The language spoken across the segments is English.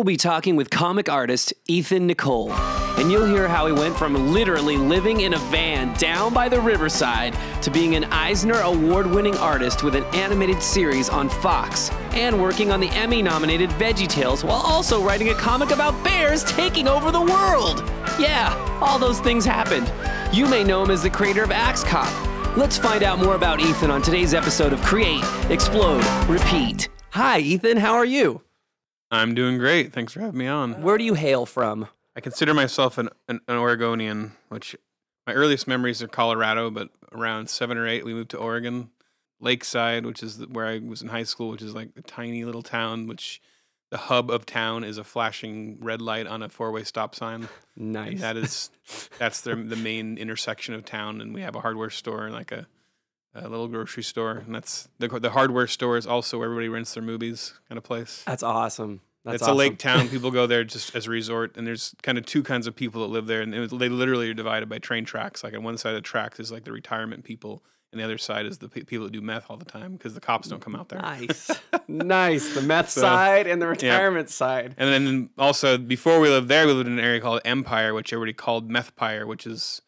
we'll be talking with comic artist Ethan Nicolle, and you'll hear how he went from literally living in a van down by the riverside to being an Eisner Award winning artist with an animated series on Fox and working on the Emmy nominated Veggie Tales while also writing a comic about bears taking over the world. Yeah, all those things happened. You may know him as the creator of Axe Cop. Let's find out more about Ethan on today's episode of Create, Explode, Repeat. Hi, Ethan. How are you? I'm doing great. Thanks for having me on. Where do you hail from? I consider myself an, an, an Oregonian, which my earliest memories are Colorado, but around seven or eight, we moved to Oregon. Lakeside, which is where I was in high school, which is like a tiny little town, which the hub of town is a flashing red light on a four-way stop sign. And Nice. that is that's the the main intersection of town, and we have a hardware store and like a, a little grocery store, and that's the the hardware store is also where everybody rents their movies kind of place. That's awesome. That's it's awesome. a lake town. People go there just as a resort, and there's kind of two kinds of people that live there, and was, they literally are divided by train tracks. Like on one side of the tracks is like the retirement people, and the other side is the pe- people that do meth all the time because the cops don't come out there. Nice. nice. The meth So, side and the retirement side. And then also before we lived there, we lived in an area called Empire, which everybody called Methpire, which is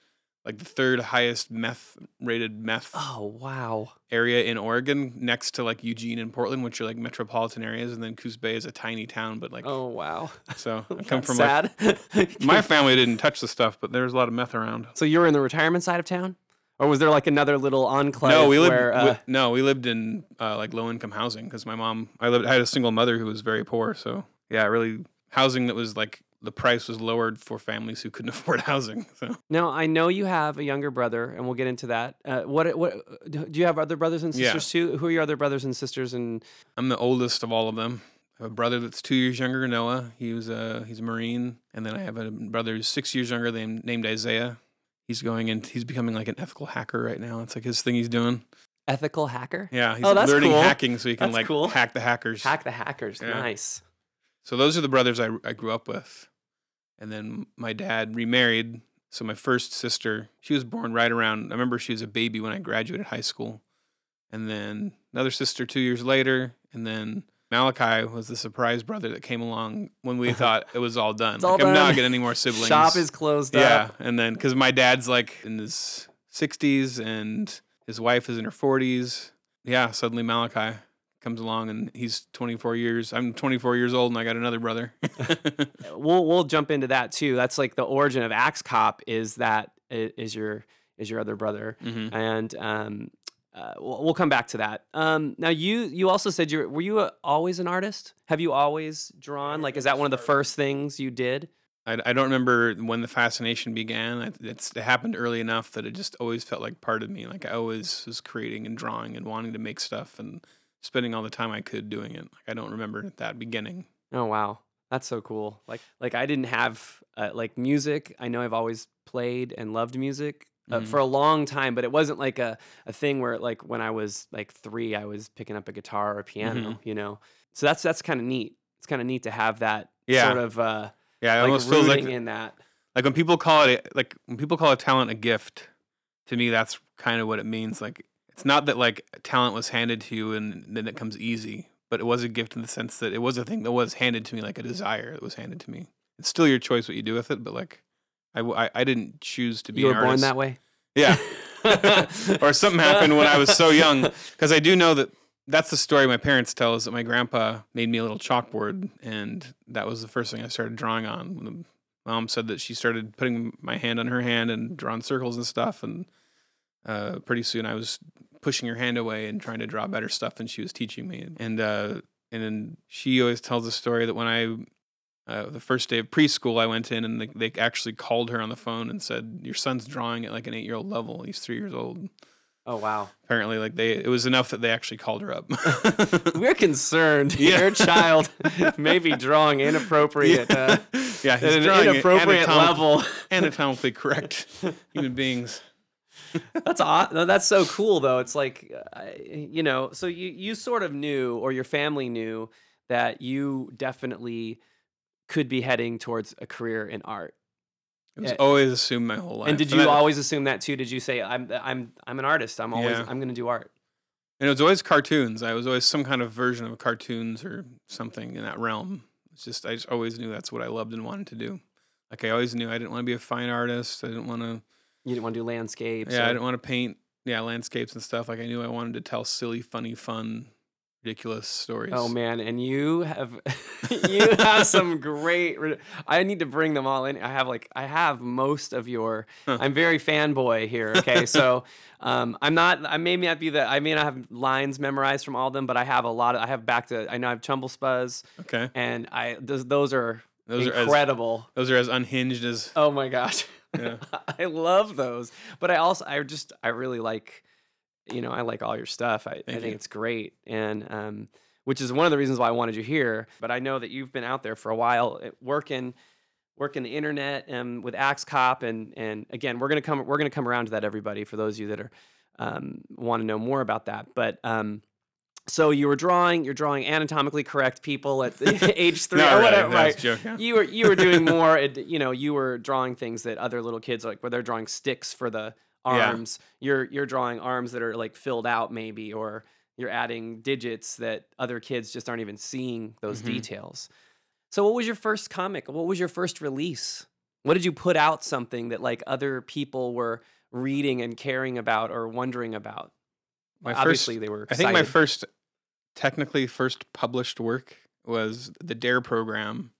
like the third highest meth rated meth Oh, wow. area in Oregon, next to like Eugene and Portland, which are like metropolitan areas, and then Coos Bay is a tiny town, but like Oh, wow. so I come from like my family didn't touch the stuff, but there's a lot of meth around. so you were in the retirement side of town? Or was there like another little enclave no, we lived. where, we- uh, no, we lived in uh, like low income housing because my mom. I lived. I had a single mother who was very poor. So yeah, really housing that was like the price was lowered for families who couldn't afford housing. So Now I know you have a younger brother, and we'll get into that. Uh, what what do you have other brothers and Yeah. sisters too? Who are your other brothers and sisters? And I'm the oldest of all of them. I have a brother that's two years younger, Noah. He was a he's a Marine, and then I have a brother who's six years younger, named named Isaiah. He's going and He's becoming like an ethical hacker right now. It's like his thing he's doing. ethical hacker, Yeah, he's Oh, that's learning cool. hacking so he can That's like cool. hack the hackers. hack the hackers. Yeah. Nice. So those are the brothers I, I grew up with. And then my dad remarried. So my first sister, she was born right around, I remember she was a baby when I graduated high school. And then another sister two years later. And then Malachi was the surprise brother that came along when we thought it was all done. All like, I'm not getting any more siblings. Shop is closed Yeah. up. And then, because my dad's like in his 60s and his wife is in her 40s. Yeah. Suddenly Malachi comes along and he's 24 years. I'm 24 years old and I got another brother. We'll we'll jump into that too. That's like the origin of Axe Cop. Is that i- your is your other brother? Mhm. and um, uh, we'll, we'll come back to that. Um, now, you you also said you were, were you a, always an artist? Have you always drawn? Like, is that one of the first things you did? I, I don't remember when the fascination began. It's, it happened early enough that it just always felt like part of me. Like I always was creating and drawing and wanting to make stuff and spending all the time I could doing it. Like I don't remember that beginning. Oh wow, that's so cool. Like like I didn't have uh, like music. I know I've always played and loved music. Uh, Mhm. for a long time, but it wasn't like a, a thing where like when I was like three, I was picking up a guitar or a piano, Mm-hmm. you know. So that's that's kind of neat. It's kind of neat to have that Yeah. sort of uh, Yeah, it like almost feels like in that. like when people call it a, like when people call a talent a gift to me that's kind of what it means like it's not that like talent was handed to you and then it comes easy but it was a gift in the sense that it was a thing that was handed to me like a desire that was handed to me. It's still your choice what you do with it but like I I didn't choose to be You were born that way. yeah. Or something happened when i was so young because i do know that that's the story my parents tell is that my grandpa made me a little chalkboard and that was the first thing i started drawing on. When the mom said that she started putting my hand on her hand and drawing circles and stuff and uh, pretty soon i was pushing her hand away and trying to draw better stuff than she was teaching me and uh, and then she always tells the story that when i uh, the first day of preschool i went in and they, they actually called her on the phone and said your son's drawing at like an eight year old level he's three years old Oh wow. apparently like they it was enough that they actually called her up We're concerned Yeah. your child may be drawing inappropriate uh, yeah at he's an drawing inappropriate anatomic- level. anatomically correct human beings That's aw- that's so cool though. It's like I- you know, so you you sort of knew or your family knew that you definitely could be heading towards a career in art. it was Yeah. always assumed my whole life and did you I- always assume that too? Did you say I'm I'm I'm an artist. I'm always Yeah. I'm going to do art. and it was always cartoons i was always some kind of version of cartoons or something in that realm It's just I just always knew that's what I loved and wanted to do. Like I always knew I didn't want to be a fine artist. I didn't want to. You didn't want to do landscapes. Yeah, I didn't want to paint. Yeah, landscapes and stuff. Like I knew I wanted to tell silly, funny, fun, ridiculous stories. Oh man, and you have you have some great. I need to bring them all in. I have like I have most of your. Huh. I'm very fanboy here. Okay, so um, I'm not. I may not be the. I may not have lines memorized from all of them, but I have a lot of. I have back to. I know I have Chumble Spuzz, Okay, and I those, those are those are as incredible. those are as unhinged as. oh my gosh, Yeah. I love those. But I also I just I really like. You know, I like all your stuff. I, I think you. it's great, and um, which is one of the reasons why I wanted you here. But I know that you've been out there for a while, eh, working, working the internet and with Axe Cop, and and again, we're gonna come we're gonna come around to that, everybody. For those of you that are um, want to know more about that, but um, so you were drawing, you're drawing anatomically correct people at age three No, or right, whatever, no, right? You were you were doing more, you know, you were drawing things that other little kids like where they're drawing sticks for the arms Yeah. You're you're drawing arms that are like filled out maybe, or you're adding digits that other kids just aren't even seeing those Mhm. details. So what was your first comic? What was your first release? What did you put out something that like other people were reading and caring about or wondering about? My Obviously first, they were I think my first, technically first published work was the Dare program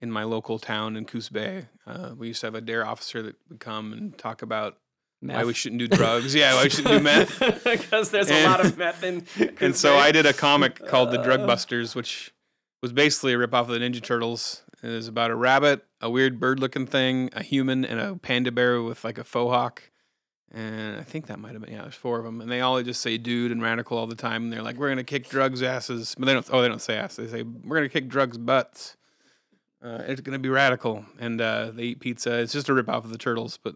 in my local town in Coos Bay. Uh, we used to have a Dare officer that would come and talk about why we shouldn't do drugs. yeah, why we shouldn't do meth. because there's a lot of meth in. And so I did a comic called The Drug Uh. Busters, which was basically a ripoff of the Ninja Turtles. It was about a rabbit, a weird bird-looking thing, a human, and a panda bear with like a faux hawk. And I think that might have been yeah, there's four of them, and they all just say "dude" and "radical" all the time. And they're like, "We're gonna kick drugs asses," but they don't. Oh, they don't say ass. They say, "We're gonna kick drugs butts." Uh, it's gonna be radical, and uh, they eat pizza. It's just a rip off of the turtles, but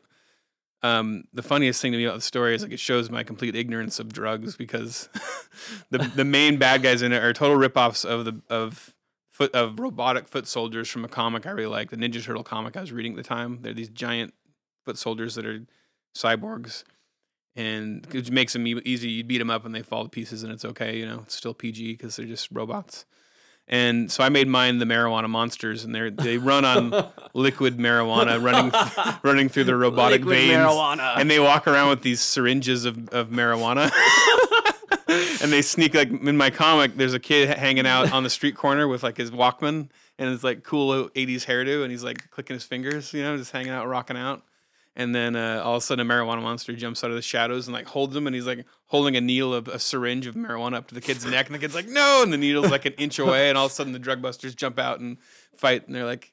um, the funniest thing to me about the story is like it shows my complete ignorance of drugs because the the main bad guys in it are total ripoffs of the of foot of robotic foot soldiers from a comic I really like, the Ninja Turtle comic I was reading at the time. They're these giant foot soldiers that are cyborgs, and it makes them easy. You beat them up and they fall to pieces, and it's okay. You know, it's still PG because they're just robots. And so I made mine the marijuana monsters, and they they run on liquid marijuana running running through the robotic Liquid veins, marijuana. and they walk around with these syringes of, of marijuana. and they sneak like in my comic. There's a kid hanging out on the street corner with like his Walkman and his like cool '80s hairdo, and he's like clicking his fingers, you know, just hanging out, rocking out. And then uh, all of a sudden, a marijuana monster jumps out of the shadows and like holds him, and he's like holding a needle of a syringe of marijuana up to the kid's neck, and the kid's like, "No!" And the needle's like an inch away, and all of a sudden, the drug busters jump out and fight, and they're like,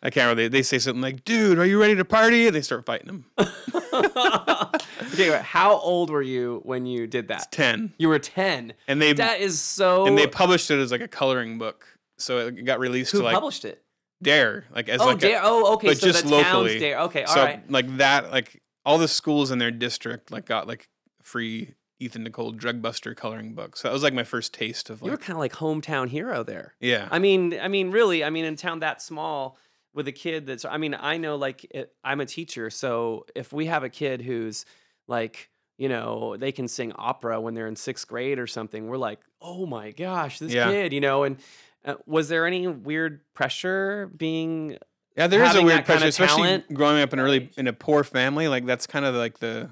"I can't remember." They, they say something like, "Dude, are you ready to party?" And they start fighting him. okay, wait, how old were you when you did that? Ten, You were 10. and they That is so. and they published it as like a coloring book, so it got released Who to like published it? Dare, like as Oh, like a- Dare. Oh, okay. but so just the town's locally. Dare. Okay, all so right. like that, like all the schools in their district like got like free Ethan Nicolle drug buster coloring book. So that was like my first taste of like. You were kind of like hometown hero there. yeah. I mean, I mean, really, I mean, in a town that small with a kid that's, I mean, I know like it, I'm a teacher, so if we have a kid who's like, you know, they can sing opera when they're in sixth grade or something, we're like, oh my gosh, this Yeah. kid, you know, and. Uh, was there any weird pressure being Yeah, there is a weird kind pressure, of especially talent- growing up in early in a poor family. Like that's kind of like the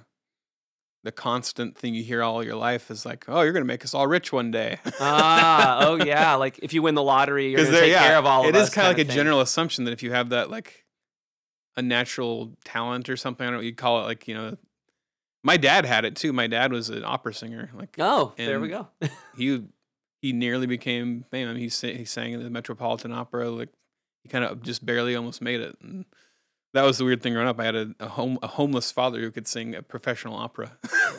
the constant thing you hear all your life is like, oh, you're gonna make us all rich one day. ah oh yeah like if you win the lottery you're gonna take care of all it of is kind of like a thing. general assumption that if you have that like a natural talent or something, I don't know what you call it, like you know. My dad had it too. My dad was an opera singer. Like oh there we go he he nearly became famous. I mean, he sa- he sang in the Metropolitan Opera. Like he kind of just barely almost made it. And that was the weird thing growing up. I had a, a home a homeless father who could sing a professional opera.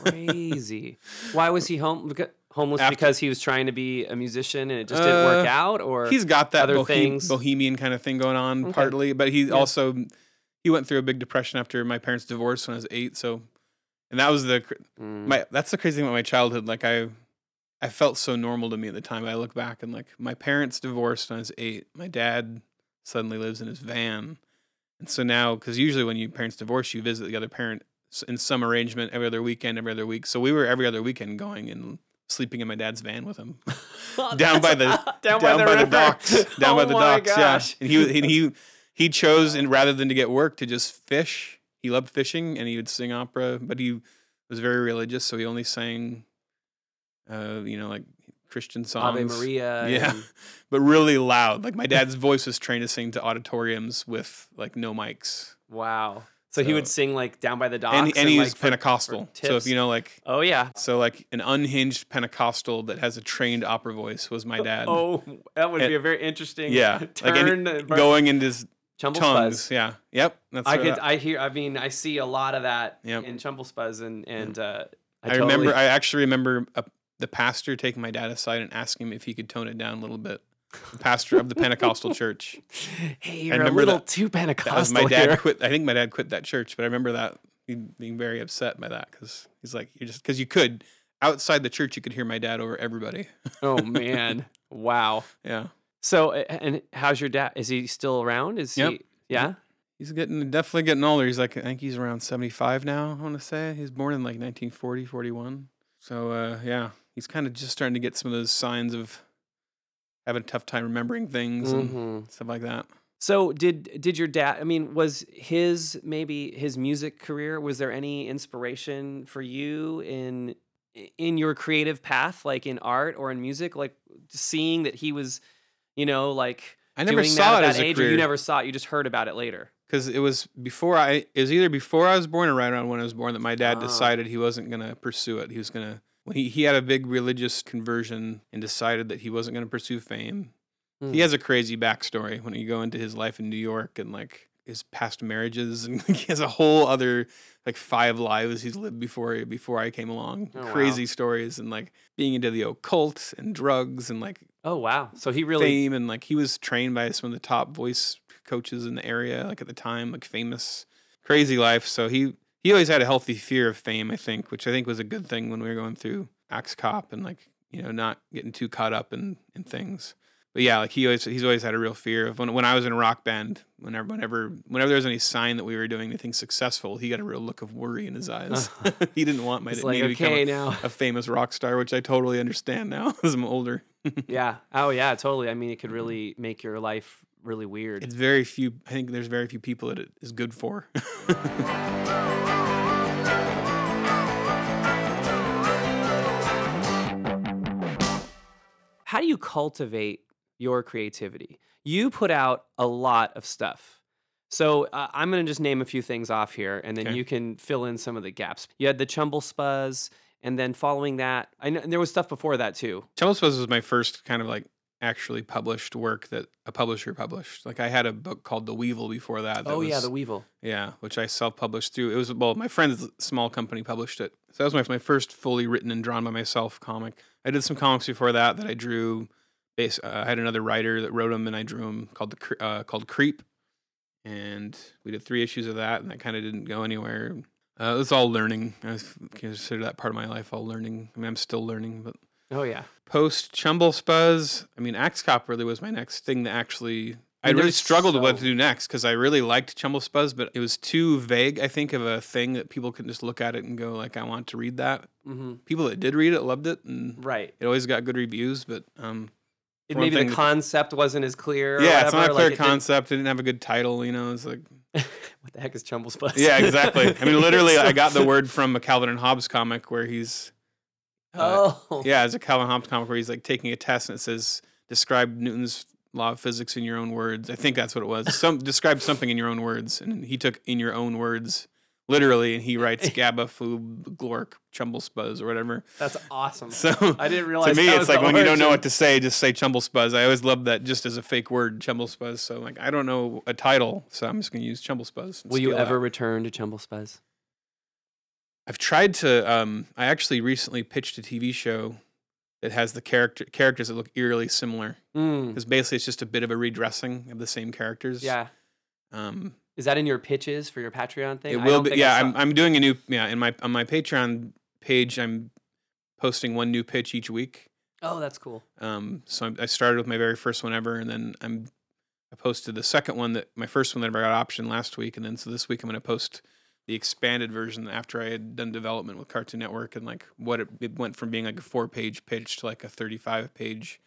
crazy why was he home homeless After- because he was trying to be a musician and it just didn't work Uh, out or He's got that other bohem- things? bohemian kind of thing going on Okay. partly, but he Yeah. also he went through a big depression after my parents divorced when I was eight. So, and that was the Mm. my that's the crazy thing about my childhood. Like I, I felt so normal to me at the time. I look back and like my parents divorced when I was eight. My dad suddenly lives in his van, and so now because usually when you parents divorce, you visit the other parent in some arrangement every other weekend, every other week. So we were every other weekend going and sleeping in my dad's van with him Oh, down by the down, down by the, river. docks, down by Oh the docks. gosh. Yeah, and he and he he chose and rather than to get work to just fish. He loved fishing and he would sing opera, but he was very religious, so he only sang, uh, you know, like Christian songs. Ave Maria. Yeah. and- but really loud. Like my dad's voice was trained to sing to auditoriums with like no mics. wow. So, he would sing like down by the docks. And, and he was like, Pentecostal. So if you know like Oh yeah. so like an unhinged Pentecostal that has a trained opera voice was my dad. Oh, that would And- be a very interesting yeah. Like turn. any, uh, going into his Chumble tongues. Spuzz. Yeah. Yep. That's I could. I hear. I mean, I see a lot of that Yep. in Chumble Spuzz, and and uh, I, I, remember. I actually remember uh the pastor taking my dad aside and asking him if he could tone it down a little bit. The pastor of the Pentecostal church. hey, you're a remember little that- too That Pentecostal my dad here. quit. I think my dad quit that church, but I remember that being very upset by that because he's like, you just because you could outside the church, you could hear my dad over everybody. oh man, wow. Yeah, So, and how's your dad? Is he still around? Is Yep. he? Yeah. he's getting definitely getting older. He's like, I think he's around seventy five now. I want to say he's born in like 1940, 41. So uh, yeah, he's kind of just starting to get some of those signs of having a tough time remembering things and Mhm. stuff like that. So did did your dad? I mean, was his maybe his music career? Was there any inspiration for you in in your creative path, like in art or in music? Like seeing that he was, you know, like I never doing saw that it at as that a age, or career. you never saw it. You just heard about it later. because it was before I it was either before I was born or right around when I was born that my dad Ah. decided he wasn't gonna pursue it. He was gonna when he, he had a big religious conversion and decided that he wasn't gonna pursue fame. Hmm. He has a crazy backstory when you go into his life in New York and like his past marriages and he has a whole other like five lives he's lived before before I came along. Oh, wow. Crazy stories and like being into the occult and drugs and like Oh wow! So he really fame and like he was trained by some of the top voice coaches in the area like at the time like famous crazy life so he he always had a healthy fear of fame i think which i think was a good thing when we were going through axe cop and like you know not getting too caught up in in things but yeah like he always he's always had a real fear of when, when i was in a rock band whenever whenever whenever there was any sign that we were doing anything successful he got a real look of worry in his eyes uh-huh. he didn't want my it's like to become okay a, now. a famous rock star which i totally understand now as i'm older yeah. Oh yeah. Totally. I mean, it could really make your life really weird. It's very few. I think there's very few people that it is good for. how do you cultivate your creativity? You put out a lot of stuff. So uh, I'm going to just name a few things off here, and then Okay. you can fill in some of the gaps. You had the Chumble Spuzz, and then following that, I know and there was stuff before that too. Chumble Spuzz was my first kind of like actually published work that a publisher published. Like I had a book called The Weevil before that. that oh yeah, the Weevil. yeah, which I self-published through. It was well, my friend's small company published it. So that was my my first fully written and drawn by myself comic. I did some comics before that that I drew. Base, uh, I had another writer that wrote them, and I drew them called the uh, called Creep, and we did three issues of that, and that kind of didn't go anywhere. Uh, it was all learning. I consider that part of my life all learning. I mean, I'm still learning, but Oh yeah. post Chumble Spuzz, I mean, Axe Cop really was my next thing that actually. I, really struggled with what to do next because I really liked Chumble Spuzz, but it was too vague. I think of a thing that people can just look at it and go like, "I want to read that." hmm People that did read it loved it, and Right. it always got good reviews. But um, It, maybe the that- concept wasn't as clear. or yeah, it's not a clear like, it didn't- concept. It didn't have a good title. You know, it's like what the heck is Chumble Spuzz? yeah, exactly. I mean, literally, I got the word from a Calvin and Hobbes comic where he's uh, Oh. Yeah, it's a Calvin Hobbes comic where he's like taking a test and it says describe Newton's law of physics in your own words. I think that's what it was. Some describe something in your own words, and he took in your own words literally, and he writes Gabba Foob Glork Chumble Spuzz or whatever. That's awesome. So I didn't realize. to me, it's like when you don't know what to say, just say Chumble Spuzz. I always loved that just as a fake word, Chumble Spuzz. So like I don't know a title, so I'm just gonna use Chumble Spuzz. Will you ever that. return to Chumble Spuzz? I've tried to. Um, I actually recently pitched a TV show that has the character characters that look eerily similar. Mm, Because basically, it's just a bit of a redressing of the same characters. yeah. Um, Is that in your pitches for your Patreon thing? it I will don't be. Yeah, I'm. I'm doing a new. Yeah, in my on my Patreon page, I'm posting one new pitch each week. Oh, that's cool. Um, so I'm, I started with my very first one ever, and then I'm. I posted the second one that my first one that I got option last week, and then so this week I'm going to post the expanded version after I had done development with Cartoon Network and like what it, it went from being like a four page pitch to like a 35 page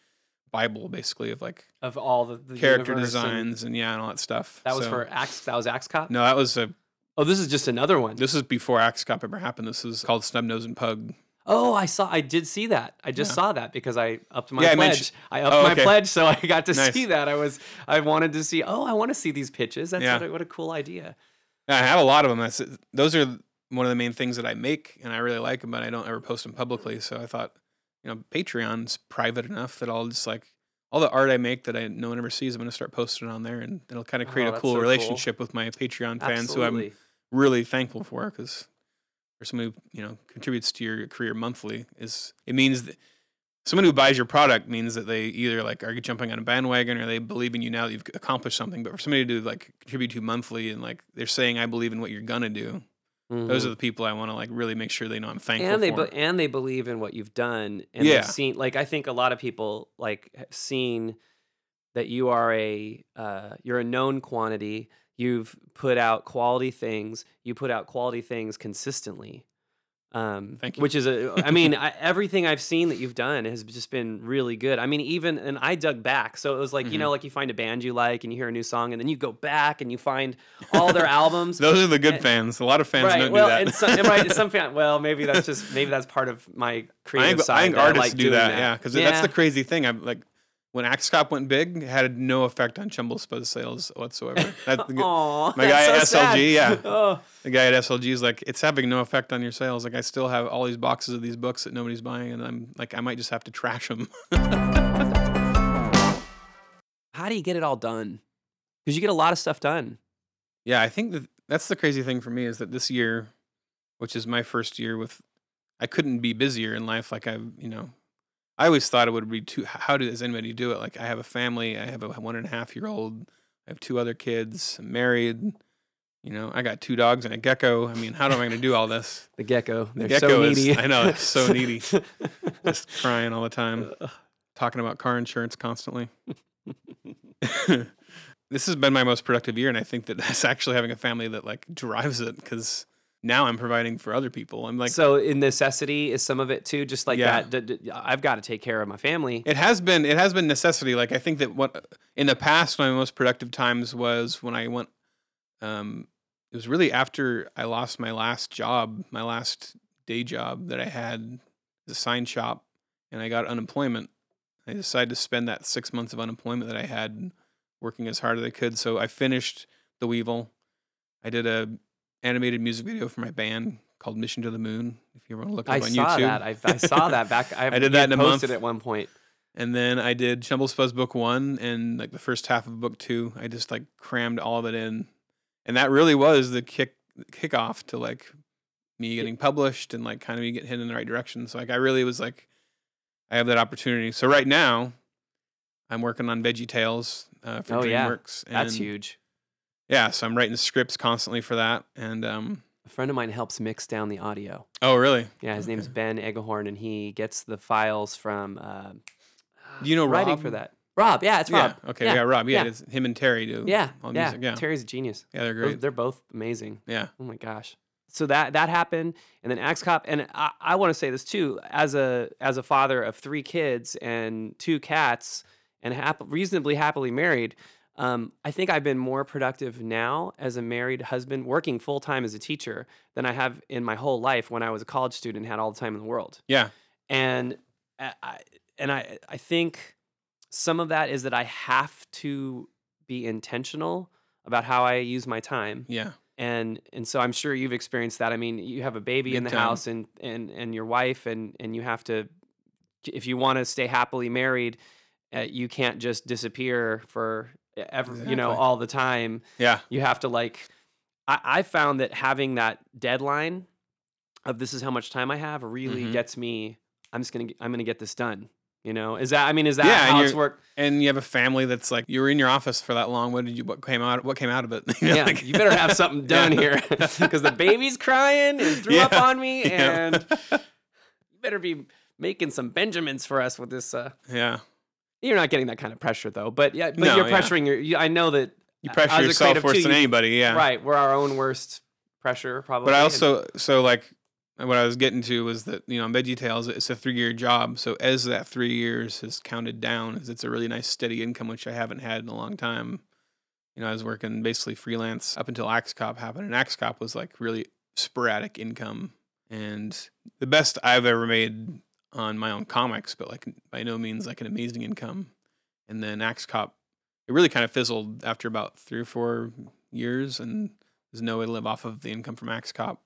Bible basically of like of all the, the character universe and- designs and, yeah and all that stuff. that was So- for Axe. That was Axe Cop. no, that was a Oh, this is just another one. this is before Axe Cop ever happened. This is called Snub Nose and Pug. Oh, I saw. I did see that. I just Yeah. saw that because I upped my Yeah, I pledge. mentioned- I upped Oh, my pledge, so I got to Nice. see that. I was. I wanted to see. Oh, I want to see these pitches. That's Yeah. what, a, what a cool idea. I have a lot of them. That's those are one of the main things that I make, and I really like them, but I don't ever post them publicly. So I thought, you know, Patreon's private enough that I'll just like all the art I make that I no one ever sees. I'm gonna start posting it on there, and it'll kind of create Oh, a cool so cool. relationship with my Patreon fans, who I'm really thankful for because for someone who you know contributes to your career monthly is it means that someone who buys your product means that they either like are jumping on a bandwagon or they believe in you now that you've accomplished something. But for somebody to like contribute to monthly and like they're saying I believe in what you're gonna do, those Mhm. are the people I want to like really make sure they know I'm thankful and they for. be- and they believe in what you've done and Yeah. they've seen like I think a lot of people like have seen that you are a uh, you're a known quantity. You've put out quality things. You put out quality things consistently. Um, Thank you. Which is a, I mean, I, everything I've seen that you've done has just been really good. I mean, even, and I dug back. So it was like, you Mm-hmm. know, like you find a band you like and you hear a new song and then you go back and you find all their albums. those are the good and- fans. A lot of fans right. don't well, do that. and some, and right. Some fan, well, maybe that's just, maybe that's part of my I creative think, side. I think that artists like do doing that, yeah, because that's the crazy thing. I'm like, when Axe Cop went big, it had no effect on Chumble Spuzz sales whatsoever. That's the, my guy at so sad. SLG, yeah. Oh. the guy at SLG is like, it's having no effect on your sales. Like, I still have all these boxes of these books that nobody's buying, and I'm like, I might just have to trash them. How do you get it all done? Because you get a lot of stuff done. yeah, I think that that's the crazy thing for me is that this year, which is my first year with, I couldn't be busier in life. Like I've, you know, I always thought it would be too. How does anybody do it? Like I have a family. I have a one and a half year old. I have two other kids. I'm married. You know, I got two dogs and a gecko. I mean, how am I going to do all this? The gecko. The They're so gecko is- needy. I know, it's so needy. Just crying all the time, talking about car insurance constantly. this has been my most productive year, and I think that that's actually having a family that like drives it because now I'm providing for other people. I'm like, so in necessity is some of it too. Just like Yeah. that, d- d- I've got to take care of my family. It has been it has been necessity. Like I think that what in the past my most productive times was when I went um it was really after I lost my last job, my last day job that I had the sign shop and I got unemployment. I decided to spend that 6 months of unemployment that I had working as hard as I could. So I finished The Weevil. I did a animated music video for my band called Mission to the Moon. If you want to look it I up on saw YouTube. that. I, I saw that back. I, I did that in a month. posted at one point. And then I did Chumble Spuzz book one and like the first half of book two. I just like crammed all of it in. And that really was the kick kickoff to like me getting published and like kind of me getting hit in the right direction. So like I really was like I have that opportunity. So right now I'm working on Veggie Tales uh, for Oh, yeah. DreamWorks. That's and, huge. Yeah, so I'm writing scripts constantly for that. And um A friend of mine helps mix down the audio. oh really? Yeah, his name's Ben Eggehorn, and he gets the files from. Uh, Do you know writing Rob? for that? Rob, yeah, it's Rob. Yeah. Okay, yeah, Rob. Yeah, yeah. It's him and Terry do Yeah, all yeah. music. Yeah. Terry's a genius. Yeah, they're great. They're both amazing. Yeah. Oh my gosh. So that that happened, and then Axe Cop, and I, I want to say this too, as a as a father of three kids and two cats, and hap- reasonably happily married. Um, I think I've been more productive now as a married husband, working full time as a teacher, than I have in my whole life when I was a college student and had all the time in the world. Yeah. And I, and I I think some of that is that I have to be intentional about how I use my time Yeah. and and so I'm sure you've experienced that. I mean, you have a baby in the time. house and and and your wife and and you have to if you want to stay happily married, uh, you can't just disappear for ever, you know, all the time. Yeah. You have to like I I found that having that deadline of this is how much time I have really Mhm. gets me I'm just going to I'm going to get this done. You know, is that I mean, is that Yeah, and how it's you're- worked? and you have a family that's like you were in your office for that long. What did you? What came out? What came out of it? You know, Yeah, like- you better have something done Yeah. here because the baby's crying and threw up on me, yeah. and you better be making some Benjamins for us with this. Uh, yeah, you're not getting that kind of pressure though, but yeah, but No, you're yeah. pressuring your. You, I know that you uh, as pressure yourself worse too, than you- anybody. Yeah, right. We're our own worst pressure probably. But I and- also so like what I was getting to was that you know on Veggie Tales it's a three year job. So as that three years has counted down, as it's a really nice steady income which I haven't had in a long time. You know, I was working basically freelance up until Axe Cop happened, and Axe Cop was like really sporadic income and the best I've ever made on my own comics, but like by no means like an amazing income. And then Axe Cop, it really kind of fizzled after about three or four years, and there's no way to live off of the income from Axe Cop.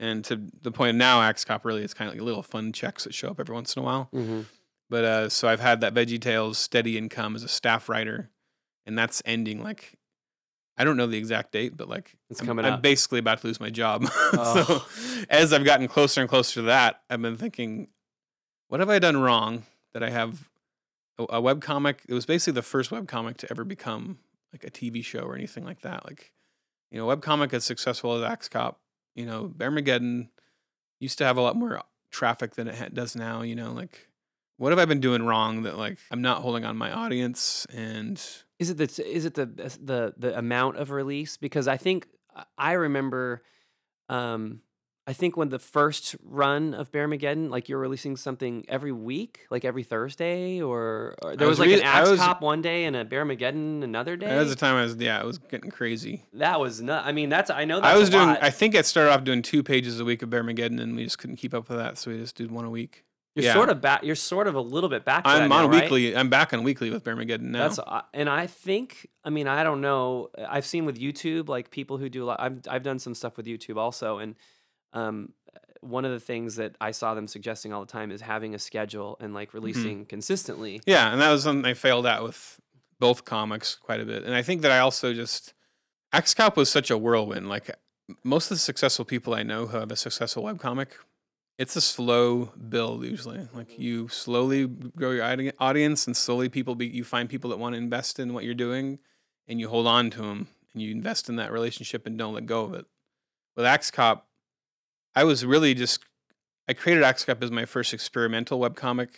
And to the point now, Axe Cop really is kind of like little fun checks that show up every once in a while. Mhm. But uh, so I've had that Veggie Tales steady income as a staff writer, and that's ending like I don't know the exact date, but like It's I'm- coming I'm, up. basically about to lose my job. Oh. so as I've gotten closer and closer to that, I've been thinking, what have I done wrong that I have a, a web comic? It was basically the first web comic to ever become like a TV show or anything like that. Like, you know, web comic as successful as Axe Cop, you know, Bearmageddon used to have a lot more traffic than it ha- does now. You know, like what have I been doing wrong that like I'm not holding on my audience and Is it the is it the the the amount of release? Because I think I remember, um, I think when the first run of Bear Bearmageddon, like you're releasing something every week, like every Thursday, or, or there was, was like re- an I Axe was- Cop one day and a Bear Bearmageddon another day. that was the time I was yeah, it was getting crazy. that was not. I mean, that's I know that's I was doing. lot. I think I started off doing two pages a week of Bear Bearmageddon, and we just couldn't keep up with that, so we just did one a week. you're yeah. sort of back. You're sort of a little bit back. I'm on now, right? weekly. I'm back on weekly with Bearmageddon now. That's uh, and I think I mean I don't know. I've seen with YouTube like people who do a lot. I've I've done some stuff with YouTube also, and um, one of the things that I saw them suggesting all the time is having a schedule and like releasing consistently. yeah, and that was something I failed at with both comics quite a bit. And I think that I also just Axe Cop was such a whirlwind. Like most of the successful people I know who have a successful webcomic, it's a slow build usually. Like you slowly grow your audience, and slowly people be, you find people that want to invest in what you're doing, and you hold on to them, and you invest in that relationship and don't let go of it. With Axe Cop, I was really just I created Axe Cop as my first experimental webcomic.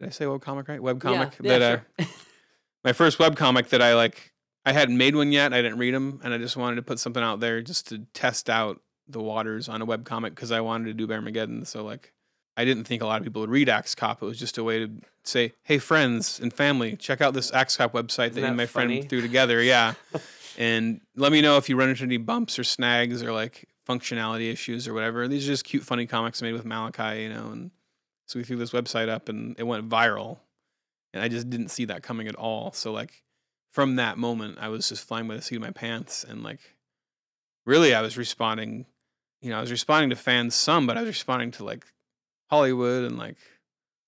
Did I say webcomic right? Webcomic yeah, that uh, sure. my first webcomic that I like. I hadn't made one yet. I didn't read them, and I just wanted to put something out there just to test out the waters on a webcomic because I wanted to do Bearmageddon. So like, I didn't think a lot of people would read Axe Cop. It was just a way to say, "Hey, friends and family, check out this Axe Cop website that, me and that my funny? friend threw together." Yeah, and let me know if you run into any bumps or snags or like functionality issues or whatever. These are just cute, funny comics made with Malachi, you know. And so we threw this website up, and it went viral, and I just didn't see that coming at all. So like, from that moment, I was just flying by the seat of my pants, and like, really, I was responding. You know, I was responding to fans some, but I was responding to like Hollywood and like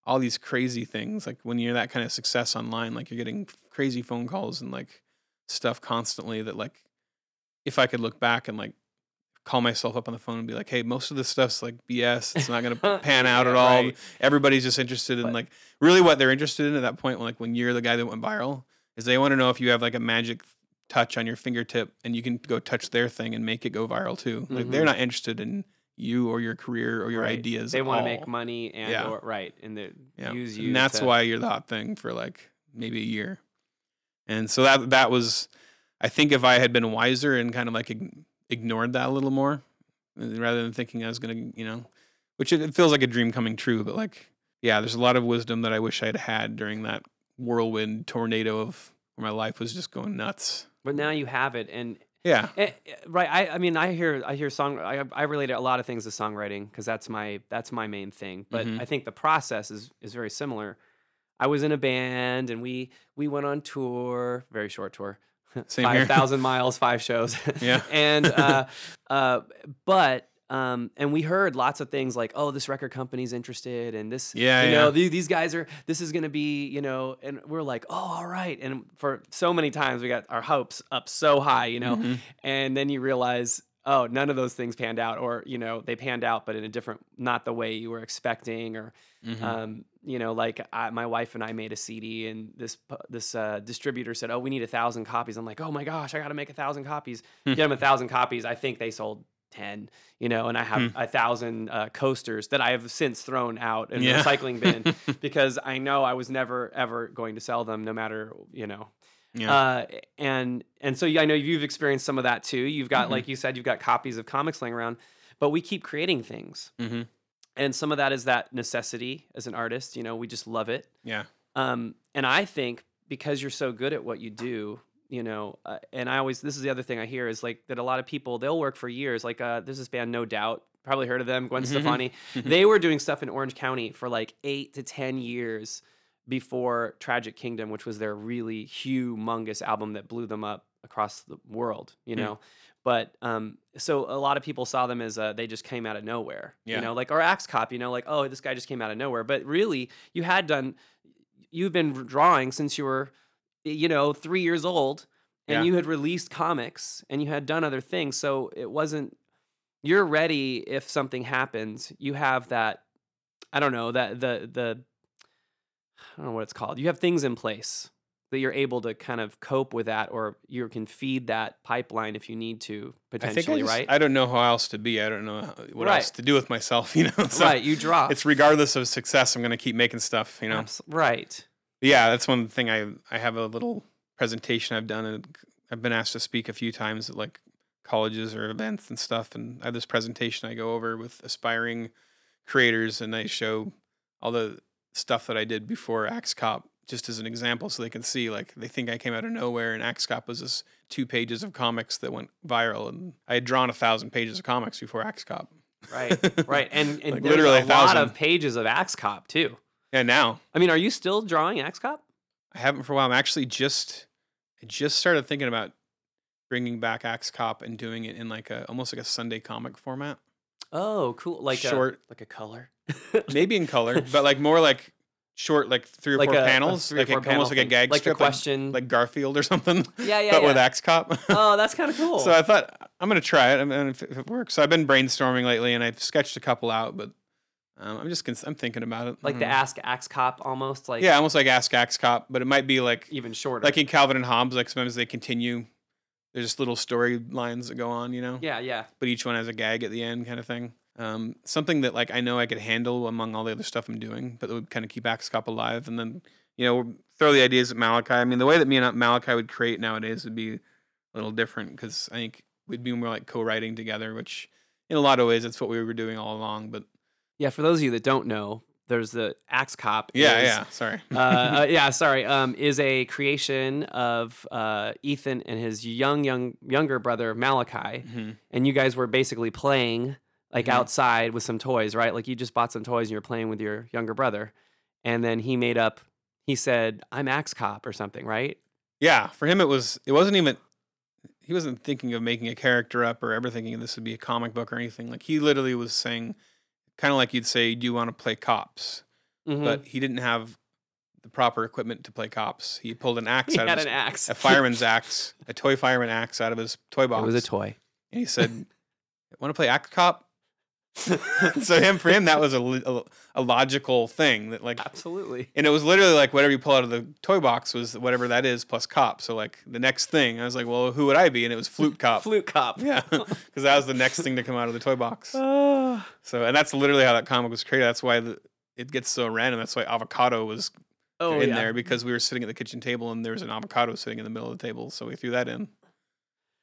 all these crazy things. Like when you're that kind of success online, like you're getting crazy phone calls and like stuff constantly that like if I could look back and like call myself up on the phone and be like, hey, most of this stuff's like BS. It's not gonna pan out at all. right. Everybody's just interested in But- like really what they're interested in at that point, like when you're the guy that went viral, is they want to know if you have like a magic touch on your fingertip and you can go touch their thing and make it go viral too. Like they're Mhm. not interested in you or your career or your Right. ideas. They want to make money and Yeah. or right and they Yeah. use you. And that's to- why you're the hot thing for like maybe a year. And so that that was I think if I had been wiser and kind of like ignored that a little more uh, rather than thinking I was going to, you know, which it, it feels like a dream coming true, but like yeah, there's a lot of wisdom that I wish I had had during that whirlwind tornado of where my life was just going nuts. But now you have it, and Yeah. Eh, eh, right. I, I mean, I hear I hear song. I, I relate a lot of things to songwriting because that's my that's my main thing. But Mhm. I think the process is is very similar. I was in a band and we we went on tour, very short tour. five thousand miles, five shows. Yeah. and uh, uh, but um, and we heard lots of things like, oh, this record company's interested, and this, Yeah, you know, yeah. the- these guys are, this is gonna be, you know, and we're like, oh, all right. And for so many times, we got our hopes up so high, you know, Mhm. and then you realize oh none of those things panned out or you know they panned out but in a different not the way you were expecting or Mhm. um, you know like I, my wife and i made a cd and this this uh, distributor said oh we need a thousand copies i'm like oh my gosh i gotta make a thousand copies get them a thousand copies i think they sold 10 you know and i have Hmm. a thousand uh, coasters that i have since thrown out in Yeah. the recycling bin because i know i was never ever going to sell them no matter you know Yeah. Uh, and and so yeah, I know you've experienced some of that too. You've got Mhm. like you said, you've got copies of comics laying around, but we keep creating things, hmm and some of that is that necessity as an artist. You know, we just love it. Yeah. Um, and I think because you're so good at what you do, you know, uh, and I always this is the other thing I hear is like that a lot of people they'll work for years. Like uh, there's this band, No Doubt, probably heard of them, Gwen Mhm. Stefani. they were doing stuff in Orange County for like eight to ten years before Tragic Kingdom, which was their really humongous album that blew them up across the world. You Hmm. know. But um, so a lot of people saw them as uh, they just came out of nowhere, Yeah. you know, like or Axe Cop, you know, like oh this guy just came out of nowhere. But really, you had done, you've been drawing since you were, you know, three years old, and Yeah. you had released comics and you had done other things. So it wasn't. You're ready if something happens. You have that. I don't know that the the. I don't know what it's called. You have things in place that you're able to kind of cope with that, or you can feed that pipeline if you need to I think I, potentially, just, right? I don't know how else to be. I don't know how- what Right. else to do with myself. You know, So right, you draw. It's regardless of success. I'm going to keep making stuff. You know. Abs- right. Yeah, that's one thing. I I have a little presentation I've done, and I've been asked to speak a few times at like colleges or events and stuff. And I have this presentation I go over with aspiring creators, and I show all the stuff that I did before Axe Cop, just as an example, so they can see like they think I came out of nowhere, and Axe Cop was this two pages of comics that went viral, and I had drawn a thousand pages of comics before Axe Cop. Right, right, and, and Like, literally a a lot of pages of Axe Cop too. Yeah, now I mean, are you still drawing Axe Cop? I haven't for a while. I'm actually just I just started thinking about bringing back Axe Cop and doing it in like a almost like a Sunday comic format. Oh, cool! Like Short. a, like a color, Maybe in color, but like more like short, like three or like four a, a panels, three or like a- four panel almost like a thing. gag like strip, question. like, Garfield or something, yeah, yeah, but yeah. with Axe Cop. oh, that's kind of cool. So I thought I'm gonna try it, and if, if it works. So I've been brainstorming lately, and I've sketched a couple out, but um, I'm just cons- I'm thinking about it. Like the. Ask Axe Cop, almost like yeah, almost like Ask Axe Cop, but it might be like even shorter. like in Calvin and Hobbes, like sometimes they continue. There's just little storylines that go on, you know. yeah, yeah. But each one has a gag at the end, kind of thing. Um, something that like I know I could handle among all the other stuff I'm doing, but that would kind of keep Axe Cop alive, and then you know throw the ideas at Malachi. I mean, the way that me and Malachi would create nowadays would be a little different because I think we'd be more like co-writing together, which in a lot of ways that's what we were doing all along. But Yeah, for those of you that don't know, there's the Axe Cop. yeah, is- yeah, sorry. uh, uh, yeah, sorry. Um, is a creation of uh, Ethan and his young, young, younger brother Malachi, Mhm. and you guys were basically playing like Mhm. outside with some toys, right? Like you just bought some toys and you're playing with your younger brother, and then he made up. He said, "I'm Axe Cop" or something, right? Yeah, for him it was it wasn't even he wasn't thinking of making a character up or ever thinking this would be a comic book or anything. Like he literally was saying kind of like you'd say, "Do you want to play cops?" Mhm. But he didn't have the proper equipment to play cops. He pulled an axe he out had of an his, axe, a fireman's axe, a toy fireman axe out of his toy box. It was a toy. and he said, "Want to play axe cop?" so him for him that was a, a a logical thing that like Absolutely. and it was literally like whatever you pull out of the toy box was whatever that is plus cop. So like the next thing, I was like, well, who would I be? And it was flute cop. Flute Cop. Yeah, because that was the next thing to come out of the toy box. Ah. So and that's literally how that comic was created. That's why the, it gets so random. That's why avocado was oh, in yeah. there because we were sitting at the kitchen table and there was an avocado sitting in the middle of the table. So we threw that in.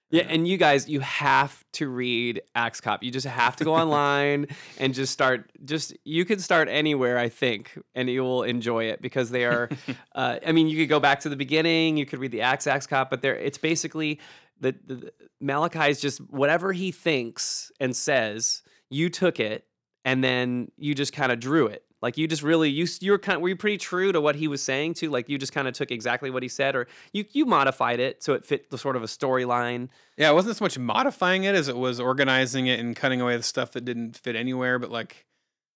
Yeah, and you guys, you have to read Axe Cop. You just have to go online and just start. Just you can start anywhere, I think, and you will enjoy it because they are. uh, I mean, you could go back to the beginning. You could read the Axe Axe Cop, but there, it's basically the, the, the Malachi's just whatever he thinks and says. You took it, and then you just kind of drew it. Like you just really you you were kind of, were you pretty true to what he was saying too. Like you just kind of took exactly what he said, or you you modified it so it fit the sort of a storyline. Yeah, it wasn't so much modifying it as it was organizing it and cutting away the stuff that didn't fit anywhere. But like,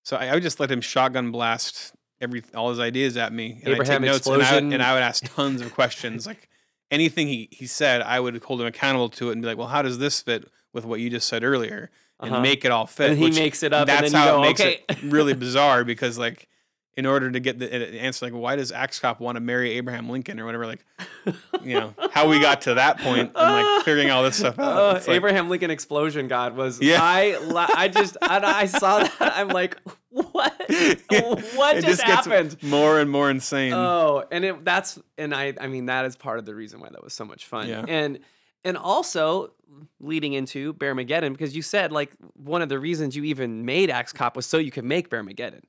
so I, I would just let him shotgun blast every all his ideas at me, and Abraham I'd take notes, and I, would, and I would ask tons of questions. Like anything he he said, I would hold him accountable to it and be like, well, how does this fit with what you just said earlier? And Uh-huh. make it all fit. and he makes it up, that's and then you how go, it makes okay. it really bizarre because like. In order to get the answer, like why does Axe Cop want to marry Abraham Lincoln or whatever, like you know how we got to that point and like figuring all this stuff out. Uh, like- Abraham Lincoln explosion god was Yeah. I I just and I saw that I'm like what what? just, gets happened? more and more insane. Oh, and it, that's and I I mean that is part of the reason why that was so much fun. Yeah. And and also leading into Bear Bearmageddon because you said like one of the reasons you even made Axe Cop was so you could make Bear Bearmageddon,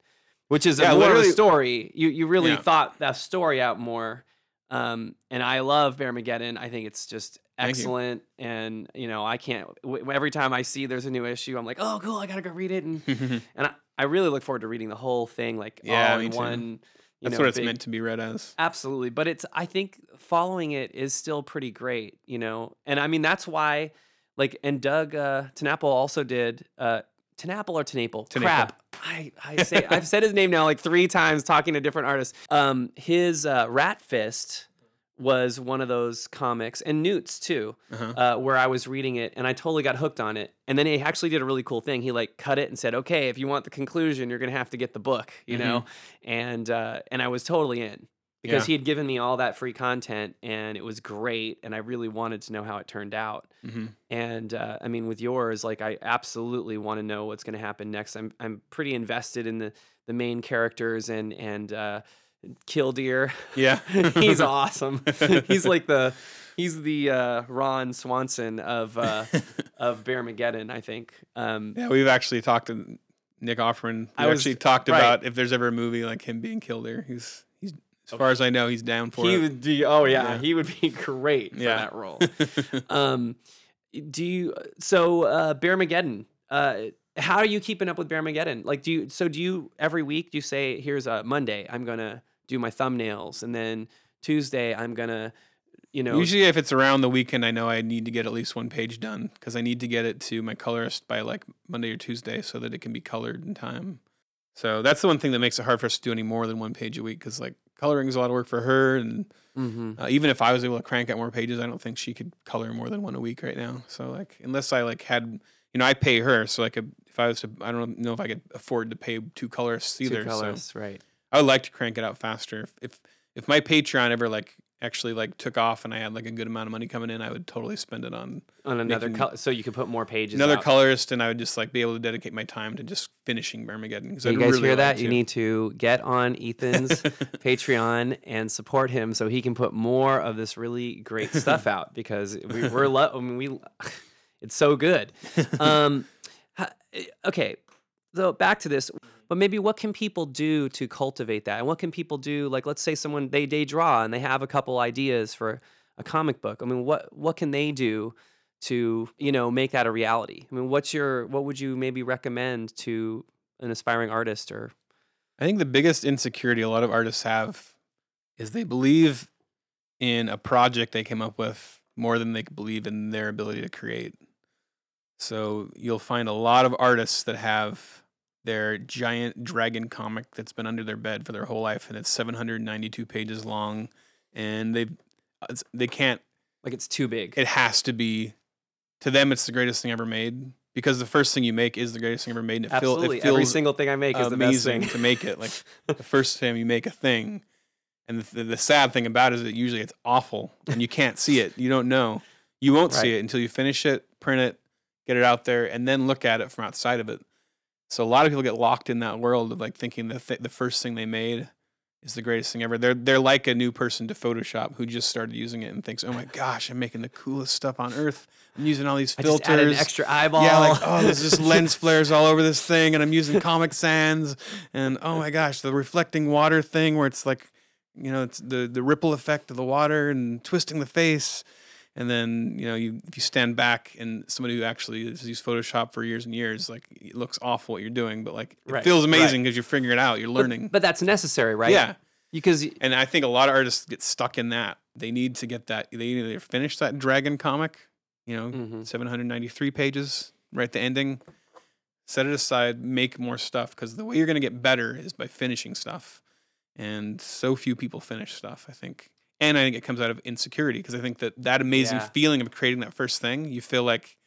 which is a Yeah, a literally- story. You you really Yeah. thought that story out more. Um, and I love Bear Bearmageddon. I think it's just Thank you. excellent. And you know, I can't. W- every time I see there's a new issue, I'm like, oh, cool! I gotta go read it. And and I, I really look forward to reading the whole thing, like Yeah, all in too. You That's know, what it's big- meant to be read as. Absolutely, but it's I think following it is still pretty great, you know. And I mean that's why like and Doug uh Tenapel also did uh Tenapel or Tenaple? Tenaple. Crap. I, I say I've said his name now like three times talking to different artists. Um his uh Rat Fist was one of those comics and Newt's too Uh-huh. uh, where I was reading it and I totally got hooked on it. And then he actually did a really cool thing. He like cut it and said, "Okay, if you want the conclusion, you're gonna have to get the book," you know. And uh, and I was totally in because Yeah. he had given me all that free content and it was great. And I really wanted to know how it turned out. hmm And uh, I mean, with yours, like I absolutely want to know what's gonna happen next. I'm I'm pretty invested in the the main characters and and uh, Killdeer. Yeah. he's awesome. he's like the he's the uh, Ron Swanson of uh, of Bearmageddon, I think. Um, Yeah, we've actually talked to Nick Offerman. We I was- actually talked right. about if there's ever a movie like him being Killdeer. He's he's as far as I know, he's down for he it. would be oh yeah, Yeah. he would be great for Yeah. that role. um, do you so uh, Bearmageddon? Uh, how are you keeping up with Bearmageddon? Like, do you so do you every week? Do you say here's a Monday? I'm gonna do my thumbnails, and then Tuesday I'm gonna, you know, Usually, if it's around the weekend, I know I need to get at least one page done because I need to get it to my colorist by like Monday or Tuesday so that it can be colored in time. So that's the one thing that makes it hard for us to do any more than one page a week because like coloring is a lot of work for her, and Mhm. uh, even if I was able to crank out more pages, I don't think she could color more than one a week right now. So like unless I like had, you know, I pay her, so like if I was to, I don't know if I could afford to pay two colorists two either. So right? I would like to crank it out faster. If, if if my Patreon ever like actually like took off and I had like a good amount of money coming in, I would totally spend it on On another color, so you could put more pages. another out. colorist, and I would just like be able to dedicate my time to just finishing Bearmageddon. you I'd guys really hear that? You need to get on Ethan's Patreon and support him so he can put more of this really great stuff out because we, we're lo- I mean, we it's so good. Um, okay, so back to this. Mm-hmm. But maybe what can people do to cultivate that? And what can people do? Like, let's say someone they they draw and they have a couple ideas for a comic book. I mean, what what can they do to you know make that a reality? I mean, what's your what would you maybe recommend to an aspiring artist or I think the biggest insecurity a lot of artists have is they believe in a project they came up with more than they believe in their ability to create. So you'll find a lot of artists that have their giant dragon comic that's been under their bed for their whole life and it's 792 pages long and they they can't like it's too big? it has to be to them it's the greatest thing ever made because the first thing you make is the greatest thing ever made and it, feel, Absolutely, it feels every single thing I make is amazing thing. to make it. Like the first time you make a thing, and the, the, the sad thing about it is that usually it's awful and you can't see it. You don't know. You won't Right. see it until you finish it, print it, get it out there, and then look at it from outside of it. So a lot of people get locked in that world of like thinking the th- the first thing they made is the greatest thing ever. They're they're like a new person to Photoshop who just started using it and thinks, "Oh my gosh, I'm making the coolest stuff on earth. I'm using all these I filters." just added an extra eyeball. Yeah, like oh, there's just lens flares all over this thing, and I'm using Comic Sans, and oh my gosh, the reflecting water thing where it's like, you know, it's the the ripple effect of the water and twisting the face, and then you know, you if you stand back and somebody who actually has used Photoshop for years and years, like it looks awful what you're doing, but like it Right, feels amazing because you're figuring it out, you're learning. but that's necessary, right? Yeah, because and I think a lot of artists get stuck in that. They need to get that. They either finish that dragon comic, you know, Mhm. 793 pages, right at the ending. Set it aside, make more stuff because the way you're going to get better is by finishing stuff. And so few people finish stuff, I think. And I think it comes out of insecurity because I think that that amazing Yeah. feeling of creating that first thing, you feel like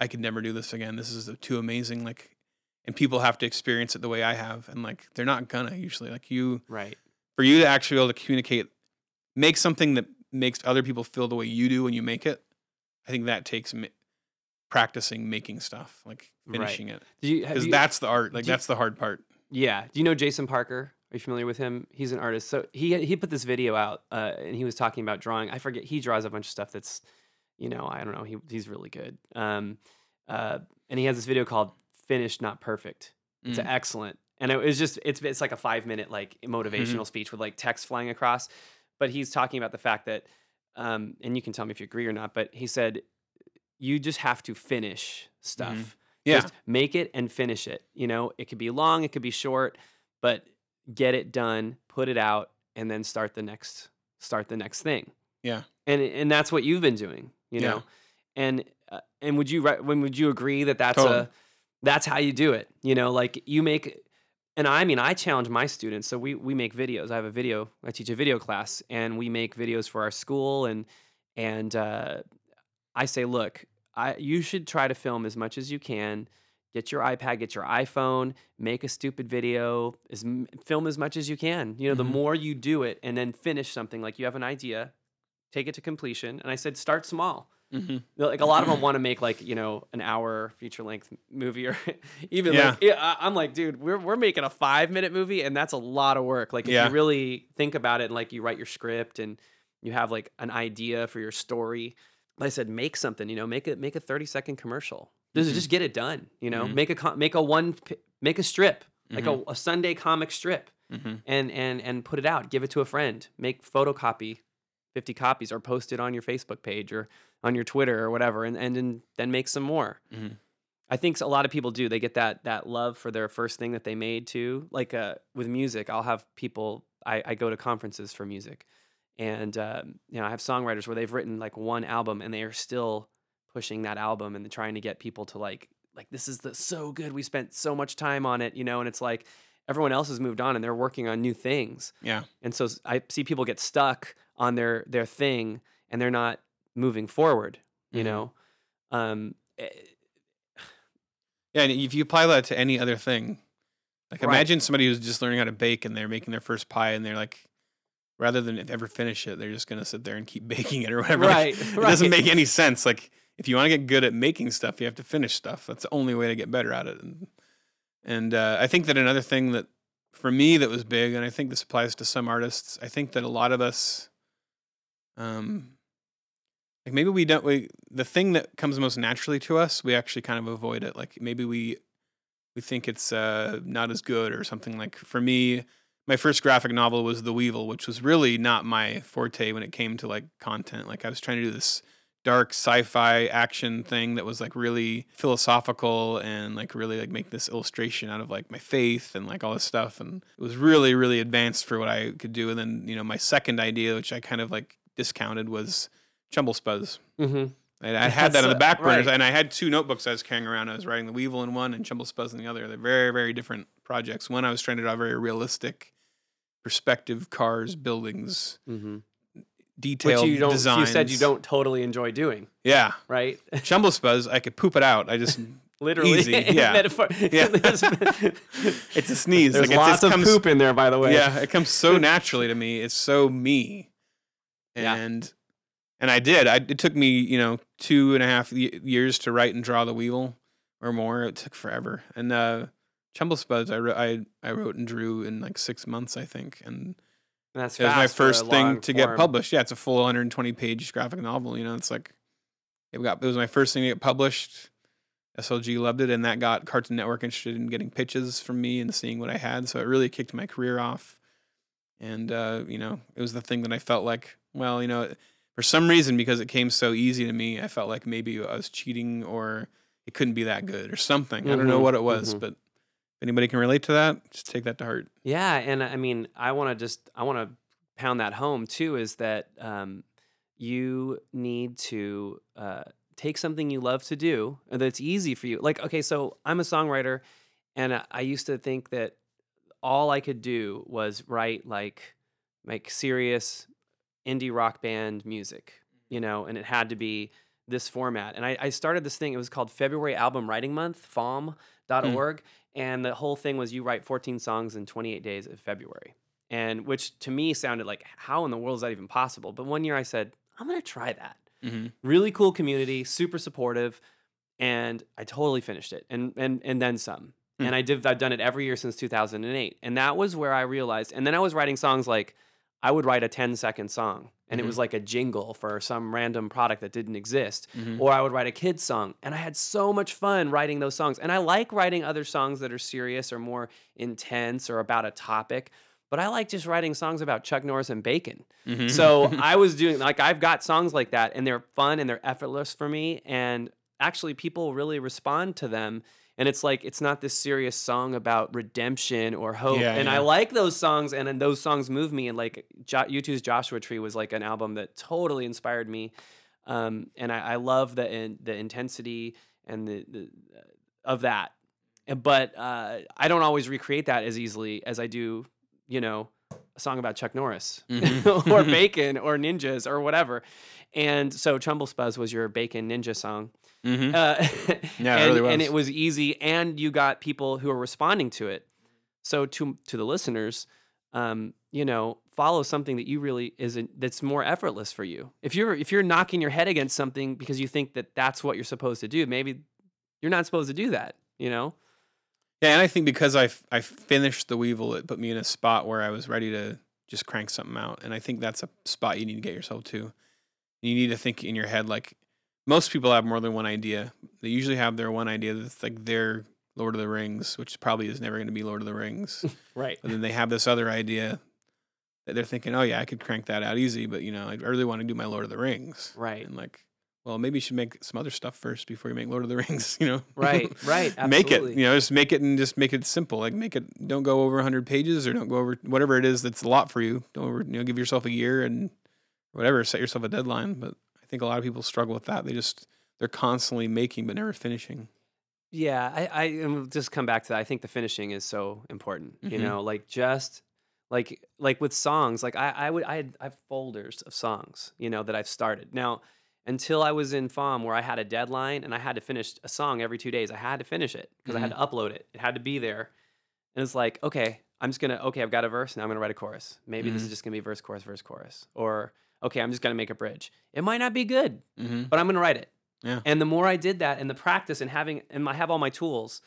I could never do this again. This is too amazing. Like, and people have to experience it the way I have, and like they're not gonna usually. Like you, right, for you to actually be able to communicate, make something that makes other people feel the way you do when you make it. I think that takes ma- practicing making stuff, like Right. finishing it, you, have because that's the art. Like you- that's the hard part. Yeah. Do you know Jason Parker? Are you familiar with him? He's an artist. So he he put this video out, uh, and he was talking about drawing. I forget. He draws a bunch of stuff that's, you know, I don't know. He he's really good. Um, uh, and he has this video called "Finished, Not Perfect." It's Mm. excellent, and it was just it's it's like a five minute like motivational speech with like text flying across. But he's talking about the fact that, um, and you can tell me if you agree or not. But he said, you just have to finish stuff. Mhm. Yeah. Just make it and finish it. You know, it could be long, it could be short, but get it done, put it out, and then start the next start the next thing. Yeah. And and that's what you've been doing. You Yeah. know, and uh, and would you when would you agree that that's Totally. a that's how you do it? You know, like you make. And I mean, I challenge my students. So we we make videos. I have a video. I teach a video class, and we make videos for our school. And and uh, I say, look, I you should try to film as much as you can. Get your iPad, get your iPhone, make a stupid video, as, film as much as you can. You know, the Mhm. more you do it and then finish something, like you have an idea, take it to completion. And I said, start small. Mm-hmm. Like a lot of them want to make like you know an hour feature length movie or even Yeah. like I'm like dude we're we're making a five minute movie and that's a lot of work like if Yeah. you really think about it and like you write your script and you have like an idea for your story like I said make something you know make it make a 30 second commercial just Mhm. just get it done you know Mhm. make a make a one make a strip like a, a Sunday comic strip Mm-hmm. and and and put it out give it to a friend make photocopy 50 copies or post it on your facebook page or on your twitter or whatever and and then, then make some more Mhm. i think a lot of people do they get that that love for their first thing that they made too like uh, with music i'll have people I, I go to conferences for music and um, you know i have songwriters where they've written like one album and they are still pushing that album and trying to get people to like like this is the so good we spent so much time on it you know and it's like everyone else has moved on and they're working on new things Yeah. and so i see people get stuck on their their thing and they're not moving forward. You Mhm. know, um, eh, Yeah, and if you apply that to any other thing, like Right. imagine somebody who's just learning how to bake and they're making their first pie and they're like, rather than ever finish it, they're just gonna sit there and keep baking it or whatever. Like, right, It right. doesn't make any sense. Like if you want to get good at making stuff, you have to finish stuff. That's the only way to get better at it. And, and uh, I think that another thing that for me that was big, and I think this applies to some artists, I think that a lot of us, um, like maybe we don't we the thing that comes most naturally to us, we actually kind of avoid it. Like maybe we we think it's uh, not as good or something. Like for me, my first graphic novel was The Weevil, which was really not my forte when it came to like content. Like I was trying to do this dark sci-fi action thing that was like really philosophical and like really like make this illustration out of like my faith and like all this stuff and it was really really advanced for what I could do and then you know my second idea which I kind of like discounted was Chumble Spuzz. hmm I, I had that on the back burners, right. and I had two notebooks I was carrying around. I was writing the Weevil in one and Chumble Spuzz in the other. They're very, very different projects. One I was trying to draw very realistic perspective, cars, buildings, hmm detailed Which you don't. designs. You said you don't totally enjoy doing, Yeah, right? Chumble Spuzz, I could poop it out. I just Literally, Easy, yeah. metaphor. Yeah. it's a sneeze. there's like, lots of comes, poop in there, by the way. Yeah, it comes so naturally to me. It's so me, Yeah. and and I did. I, it took me you know two and a half years to write and draw the Weevil, or more. It took forever. And uh, Chumble Spuzz, I wrote, I I wrote and drew in like six months, I think, and And that's it was my fast for a first thing to get published. Yeah, it's a full 120 page graphic novel. You know, it's like it got. It was my first thing to get published. SLG loved it, and that got Cartoon Network interested in getting pitches from me and seeing what I had. So it really kicked my career off. And uh, you know, it was the thing that I felt like, well, you know, for some reason, because it came so easy to me, I felt like maybe I was cheating or it couldn't be that good or something. I don't know Mhm, what it was, mhm. but if anybody can relate to that, just take that to heart. Yeah, and I mean, I want to just I want to pound that home too. Is that um, you need to uh, take something you love to do that's easy for you. Like, okay, so I'm a songwriter, and I- I used to think that all I could do was write like like serious indie rock band music, you know, and it had to be this format. And I, I started this thing. It was called February Album Writing Month, FAWM.org. And the whole thing was you write 14 songs in 28 days of February. And which to me sounded like, how in the world is that even possible? But one year I said, I'm going to try that. Mm-hmm. Really cool community, super supportive. And I totally finished it and, and, and then some. and I did I've done it every year since 2008. And that was where I realized. And then I was writing songs like I would write a 10 second song and it Mhm. was like a jingle for some random product that didn't exist. Mhm. Or I would write a kid's song. And I had so much fun writing those songs. And I like writing other songs that are serious or more intense or about a topic. But I like just writing songs about Chuck Norris and bacon. Mhm. So I was doing like I've got songs like that and they're fun and they're effortless for me and actually people really respond to them and it's like it's not this serious song about redemption or hope Yeah, and yeah. I like those songs and then those songs move me and like jo- U2's Joshua Tree was like an album that totally inspired me um, and I, I love the in, the intensity and the, the uh, of that And- but uh, I don't always recreate that as easily as I do you know a song about Chuck Norris Mhm. or bacon or ninjas or whatever. And so Chumble Spuzz was your bacon ninja song. Mhm. Uh, Yeah, it and, really and it was easy, and you got people who are responding to it. So to to the listeners, um, you know, follow something that you really isn't that's more effortless for you. If you're if you're knocking your head against something because you think that that's what you're supposed to do, maybe you're not supposed to do that. You know? Yeah, and I think because I I finished the Weevil, it put me in a spot where I was ready to just crank something out, and I think that's a spot you need to get yourself to. You need to think in your head like most people have more than one idea. They usually have their one idea that's like their Lord of the Rings, which probably is never going to be Lord of the Rings. Right. And then they have this other idea that they're thinking, oh yeah, I could crank that out easy, but you know, I really want to do my Lord of the Rings. Right. And like, well, maybe you should make some other stuff first before you make Lord of the Rings. You know, Right. Right. make it. You know, just make it and just make it simple. Like make it. Don't go over 100 pages or don't go over whatever it is that's a lot for you. Don't over. You know, give yourself a year and whatever. Set yourself a deadline. But think a lot of people struggle with that. They just they're constantly making but never finishing. Yeah, I, I just come back to that. I think the finishing is so important. You Mhm. know, like just like like with songs, like I, I would I had I have folders of songs, you know, that I've started. Now, until I was in FAWM where I had a deadline and I had to finish a song every two days, I had to finish it because I had to upload it. It had to be there. And it's like, okay, I'm just gonna okay, I've got a verse, now I'm gonna write a chorus. Maybe this is just gonna be verse, chorus, verse, chorus. Or okay, I'm just gonna make a bridge. It might not be good, Mm-hmm. but I'm gonna write it. Yeah. And the more I did that and the practice and having and I have all my tools,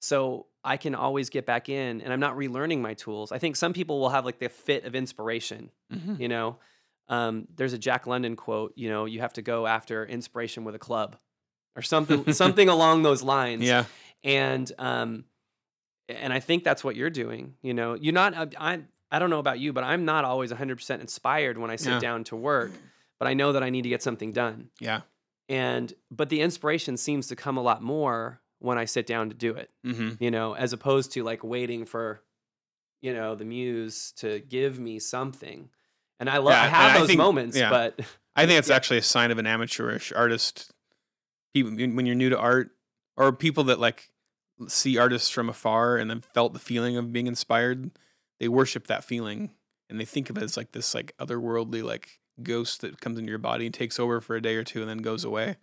so I can always get back in and I'm not relearning my tools. I think some people will have like the fit of inspiration, Mm-hmm. you know. Um, there's a Jack London quote, you know, you have to go after inspiration with a club or something something along those lines. Yeah. And um and I think that's what you're doing, you know. You're not uh, I I don't know about you, but I'm not always 100% inspired when I sit Yeah. down to work, but I know that I need to get something done Yeah. and but the inspiration seems to come a lot more when i sit down to do it Mm-hmm. you know as opposed to like waiting for you know the muse to give me something and i love Yeah, i have I those think- moments yeah. but I think it's Yeah. actually a sign of an amateurish artist. People, when you're new to art, or people that like see artists from afar and then felt the feeling of being inspired, they worship that feeling and they think of it as like this like otherworldly like ghost that comes into your body and takes over for a day or two and then goes away.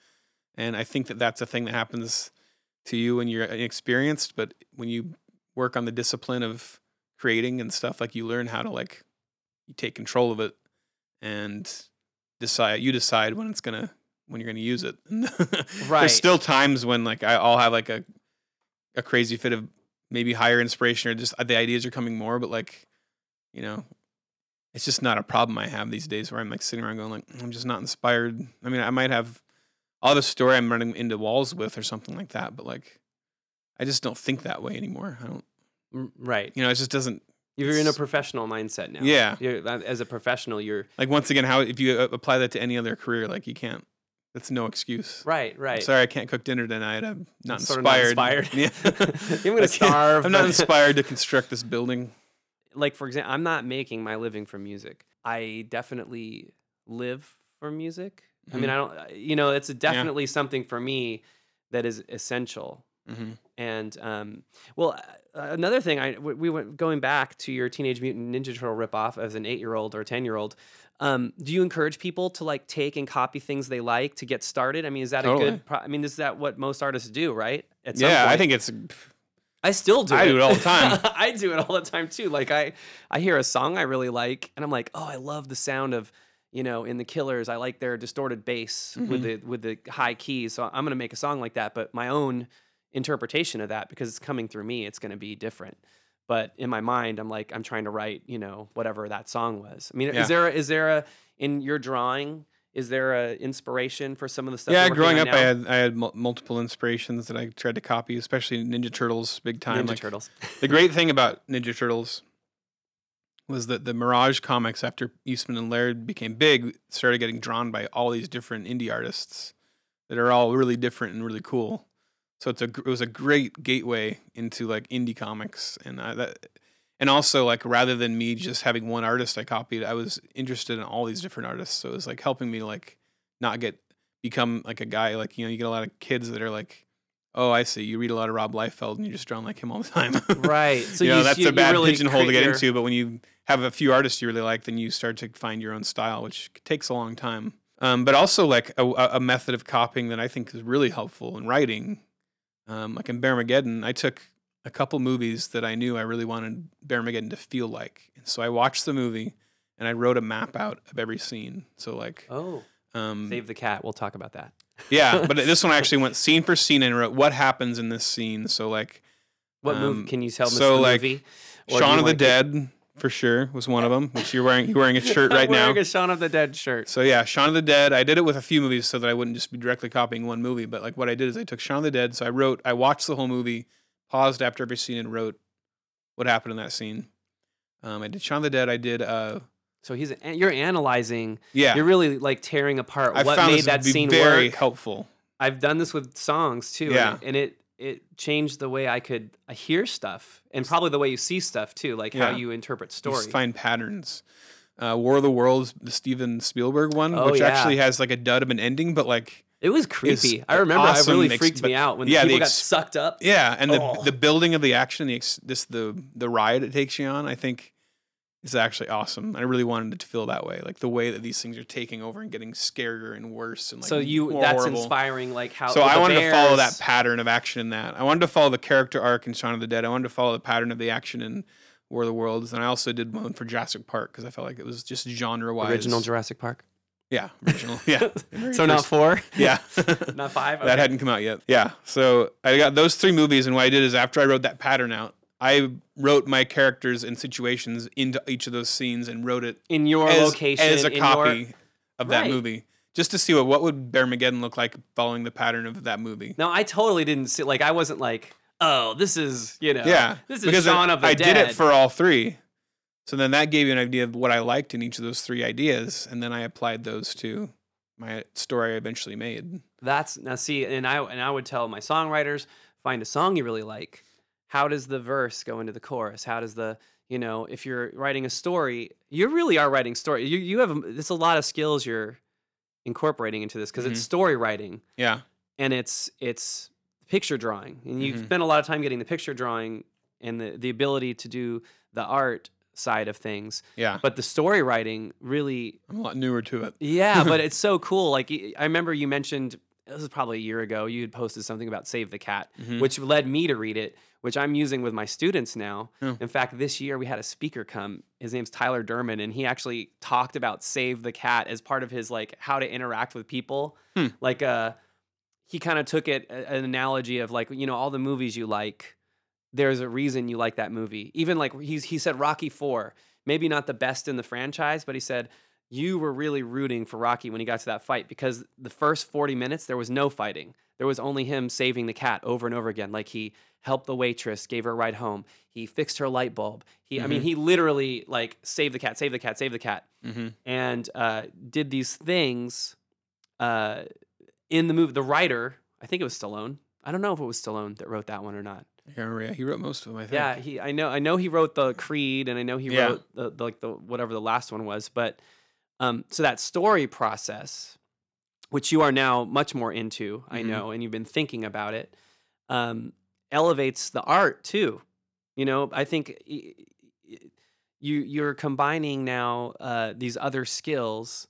And I think that that's a thing that happens to you when you're inexperienced, but when you work on the discipline of creating and stuff, like you learn how to like you take control of it and decide you decide when it's gonna when you're gonna use it. Right. There's still times when like I, I'll have like a a crazy fit of maybe higher inspiration or just uh, the ideas are coming more, but like you know, it's just not a problem I have these days where I'm like sitting around going like I'm just not inspired. I mean, I might have all the story I'm running into walls with or something like that, but like I just don't think that way anymore. I don't, right you know, it just doesn't. you're in a professional mindset now Yeah. you're, uh, as a professional you're Like once again, how if you uh, apply that to any other career, like you can't. That's no excuse. right I'm right sorry, I can't cook dinner tonight. I'm not Sort of not inspired. inspired. Yeah. I'm gonna starve, I'm not inspired to construct this building. like for example i'm not making my living from music i definitely live for music i mean i don't you know it's definitely something for me that is essential hmm and um, well uh, another thing i we we went going back to your teenage mutant ninja turtle ripoff as an eight year old or 10 year old um, do you encourage people to like take and copy things they like to get started i mean is that a good pro- i mean is that what most artists do right at Yeah, I think it's. I still do I it. do it all the time. I do it all the time too. Like I I hear a song I really like and I'm like, "Oh, I love the sound of, you know, in the Killers. I like their distorted bass with Mhm. the with the high keys. So I'm going to make a song like that, but my own interpretation of that because it's coming through me. It's going to be different. But in my mind, I'm like I'm trying to write, you know, whatever that song was. I mean, Yeah. is there a, is there a in your drawing? Is there a inspiration for some of the stuff? yeah, growing up, I had I had mul- multiple inspirations that I tried to copy, especially Ninja Turtles, big time. Ninja like, Turtles. The great thing about Ninja Turtles was that the Mirage comics, after Eastman and Laird became big, started getting drawn by all these different indie artists that are all really different and really cool. So it's a it was a great gateway into like indie comics, and I, that and also like rather than me just having one artist I copied, I was interested in all these different artists. So it was like helping me like not get become like a guy like you know you get a lot of kids that are like. Oh, I see. You read a lot of Rob Liefeld, and you're just drawn like him all the time. Right. So you know, you- that's you- a bad really pigeonhole to get your- into. But when you have a few artists you really like, then you start to find your own style, which takes a long time. Um, but also like a, a method of copying that I think is really helpful in writing. Um, like in Bearmageddon, I took a couple movies that I knew I really wanted Bearmageddon to feel like, and so I watched the movie and I wrote a map out of every scene. So like, Oh, um, save the cat. We'll talk about that. yeah, but this one I actually went scene for scene and wrote what happens in this scene. So like, What Um, movie? Can you tell me so, like, movie? Shaun of the Dead for sure was one of them. Which you're wearing, you're wearing a shirt right I'm now. wearing a Shaun of the Dead shirt. So yeah, Shaun of the Dead. I did it with a few movies so that I wouldn't just be directly copying one movie. But like what I did is I took Shaun of the Dead. So I wrote, I watched the whole movie, paused after every scene, and wrote what happened in that scene. Um, I did Shaun of the Dead. I did, uh, So he's you're analyzing. yeah. You're really like tearing apart I what found made this that scene very work. helpful. I've done this with songs too. and Yeah. it- And it it changed the way I could I hear stuff and probably the way you see stuff too, like how you interpret You just find patterns. Uh, War of the Worlds, the Steven Spielberg one, Oh, which yeah. actually has like a dud of an ending, but like It was creepy. I remember awesome it really ex- freaked me out when yeah, the the people ex- got sucked up. Yeah, and the Oh. the building of the action, the ex, this the the ride it takes you on, I think is actually awesome. I really wanted it to feel that way, like the way that these things are taking over and getting scarier and worse and like so you that's horrible. inspiring like how So I wanted to follow that pattern of action in that. I wanted to follow the character arc in Shaun of the Dead. I wanted to follow the pattern of the action in War of the Worlds, and I also did one for Jurassic Park because I felt like it was just genre wise. original Jurassic Park. yeah, original, yeah. So not four? yeah. not five? That hadn't come out yet. Yeah. So I got those three movies, and what I did is after I wrote that pattern out, I wrote my characters and situations into each of those scenes and wrote it in your as, location as a copy your of that Right. movie, just to see what what would Bearmageddon look like following the pattern of that movie. No, I totally didn't see like I wasn't like, oh, this is, you know, yeah, this is because Shaun I, of the I Dead. did it for all three. So then that gave you an idea of what I liked in each of those three ideas, and then I applied those to my story I eventually made. That's now see, and I and I would tell my songwriters, find a song you really like. How does the verse go into the chorus? How does the you know, if you're writing a story, you really are writing story. You you have there's a lot of skills you're incorporating into this because it's story writing Yeah. and it's it's picture drawing, and you've Mhm. spent a lot of time getting the picture drawing and the the ability to do the art side of things. Yeah. But the story writing really I'm a lot newer to it. yeah, but it's so cool. Like I remember you mentioned this was probably a year ago. You had posted something about Save the Cat, Mhm. which led me to read it, which I'm using with my students now. Oh. In fact, this year we had a speaker come. His name's Tyler Derman, and he actually talked about Save the Cat as part of his like how to interact with people. Hmm. Like uh, he kind of took it an analogy of like you know all the movies you like. There's a reason you like that movie. Even like he's he said Rocky Four, maybe not the best in the franchise, but he said you were really rooting for Rocky when he got to that fight because the first 40 minutes there was no fighting. There was only him saving the cat over and over again. Like he helped the waitress, gave her a ride home. He fixed her light bulb. He, I mean, Mhm. he literally like saved the cat, saved the cat, saved the cat, Mm-hmm. and uh, did these things uh, in the movie. The writer, I think it was Stallone. I don't know if it was Stallone that wrote that one or not. Yeah, yeah, he wrote most of them. I think. Yeah, he. I know. I know he wrote the Creed, and I know he Yeah. wrote the, the like the whatever the last one was. But um, so that story process, which you are now much more into, I Mhm. know, and you've been thinking about it, um, elevates the art too. You know, I think you you're combining now uh, these other skills,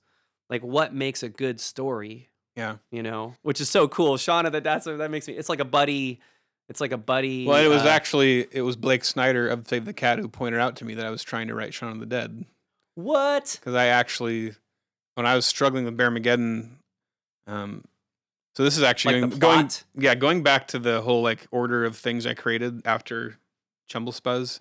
like what makes a good story. Yeah. You know, which is so cool. Shauna, that that's that makes me. It's like a buddy. It's like a buddy. Well, it was uh, actually it was Blake Snyder of Save the Cat who pointed out to me that I was trying to write Shaun of the Dead what? because I actually, when I was struggling with Bear Bearmageddon, um, So this is actually Like going yeah, going back to the whole like order of things I created after Chumble Spuzz.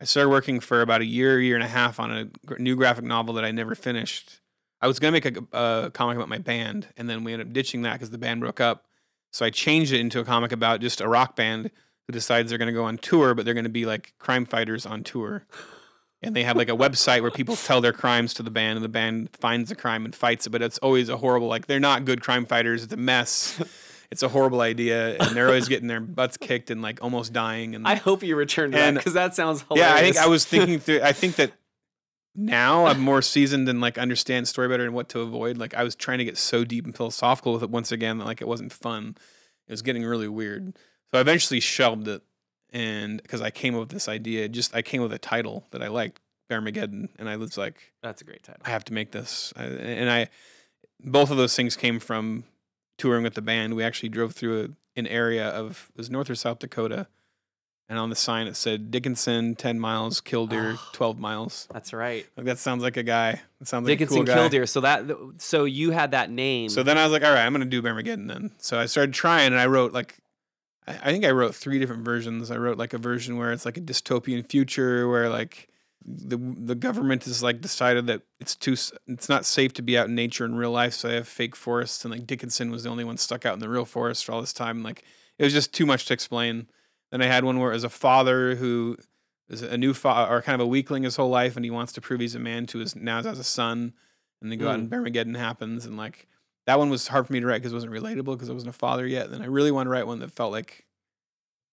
I started working for about a year, year and a half on a new graphic novel that I never finished. I was gonna make a, a comic about my band, and then we ended up ditching that because the band broke up. So I changed it into a comic about just a rock band who decides they're gonna go on tour, but they're gonna be like crime fighters on tour. And they have like a website where people tell their crimes to the band, and the band finds the crime and fights it. But it's always a horrible, like they're not good crime fighters. It's a mess. It's a horrible idea, and they're always getting their butts kicked and like almost dying. And I hope you return to that because that sounds hilarious. yeah, I think I was thinking through. I think that now I'm more seasoned and like understand story better and what to avoid. Like I was trying to get so deep and philosophical with it once again that like it wasn't fun. It was getting really weird. So I eventually shelved it, and because I came up with this idea, just I came with a title that I liked, Bearmageddon, and I was like, That's a great title. I have to make this. I, and I, both of those things came from touring with the band. We actually drove through a, an area of it was North or South Dakota, and on the sign it said Dickinson, ten miles, Killdeer, Oh. twelve miles. That's right. Like that sounds like a guy. That sounds like Dickinson a cool guy. Killdeer. So that so you had that name. So then I was like, all right, I'm gonna do Bearmageddon then. So I started trying, and I wrote like, I, think I wrote three different versions. I wrote like a version where it's like a dystopian future where like the the government has like decided that it's too it's not safe to be out in nature in real life, so they have fake forests, and like Dickinson was the only one stuck out in the real forest for all this time. Like it was just too much to explain. Then I had one where it was a father who is a new father or kind of a weakling his whole life, and he wants to prove he's a man to his now has a son, and they go out and mm. Armageddon happens, and like that one was hard for me to write because it wasn't relatable because I wasn't a father yet. Then I really wanted to write one that felt like.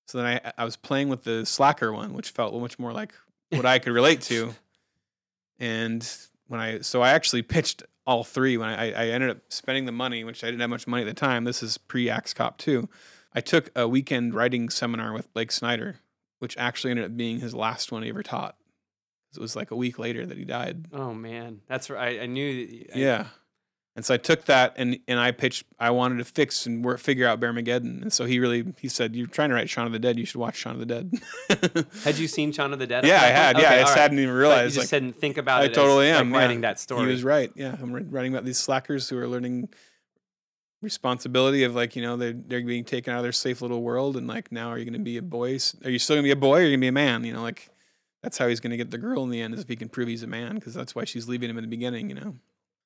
So then I I was playing with the slacker one, which felt much more like what I could relate to. And when I so I actually pitched all three when I, I ended up spending the money, which I didn't have much money at the time. This is pre Axe Cop two. I took a weekend writing seminar with Blake Snyder, which actually ended up being his last one he ever taught. It was like a week later that he died. oh man, that's right. I knew. I- Yeah. And so I took that and and I pitched I wanted to fix and work, figure out Bearmageddon. And so he really he said, You're trying to write Shaun of the Dead, you should watch Shaun of the Dead. Had you seen Shaun of the Dead? yeah, I had. Yeah, Okay, I just right. hadn't even But realized you like just didn't think about I it. I totally as, am. Like, writing yeah. that story. He was right. Yeah, I'm writing about these slackers who are learning responsibility of like you know they're they're being taken out of their safe little world and like now are you going to be a boy? Are you still going to be a boy or are you going to be a man? You know, like that's how he's going to get the girl in the end is if he can prove he's a man because that's why she's leaving him in the beginning. You know.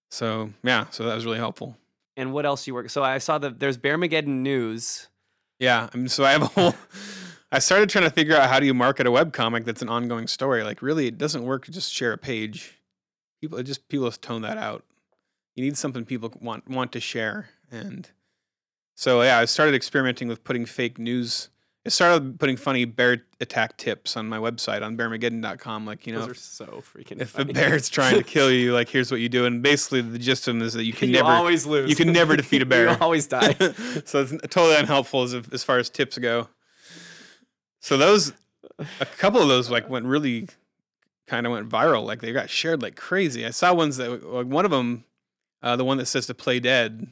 So yeah, so that was really helpful. And what else you work? So I saw that there's Bearmageddon News. Yeah, I mean, so I have a whole. I started trying to figure out how do you market a web comic that's an ongoing story. Like, really, it doesn't work to just share a page. People it just people just tone that out. You need something people want want to share, and so yeah, I started experimenting with putting fake news. I started putting funny bear attack tips on my website on bearmageddon.com. Like, you know, Those are if, so freaking. if a bear's trying to kill you, like, here's what you do. And basically, the gist of them is that you can you never always lose. you can never defeat a bear. you always die. so it's totally unhelpful as as far as tips go. So those, a couple of those like went really, kind of went viral. Like they got shared like crazy. I saw ones that like one of them, uh, the one that says to play dead,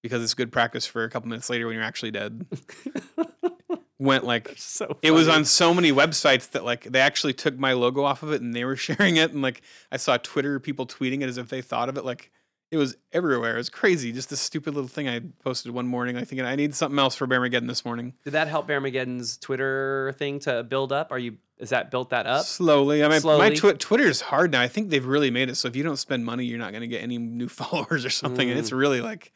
because it's good practice for a couple minutes later when you're actually dead. Went like so it was on so many websites that like they actually took my logo off of it and they were sharing it and like I saw Twitter people tweeting it as if they thought of it like it was everywhere. It was crazy. Just this stupid little thing I posted one morning. I thinking I need something else for Bearmageddon this morning. Did that help Bearmageddon's Twitter thing to build up? Are you is that built that up? Slowly. I mean, my Slowly. twi- Twitter is hard now. I think they've really made it so if you don't spend money, you're not going to get any new followers or something. And Mm. it's really like,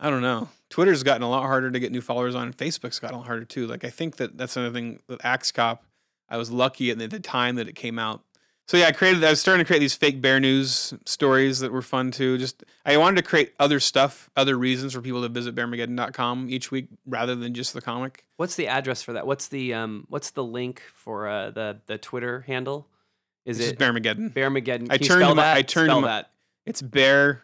I don't know. Twitter's gotten a lot harder to get new followers on, Facebook's gotten a lot harder too. Like, I think that that's another thing with Axe Cop. I was lucky at the time that it came out. So yeah, I created. I was starting to create these fake bear news stories that were fun too. Just I wanted to create other stuff, other reasons for people to visit bearmageddon.com each week rather than just the comic. What's the address for that? What's the um what's the link for uh, the the Twitter handle? Is It's it just Bearmageddon. Bearmageddon? I Can turned my- that? I turned spell my- that. It's bear.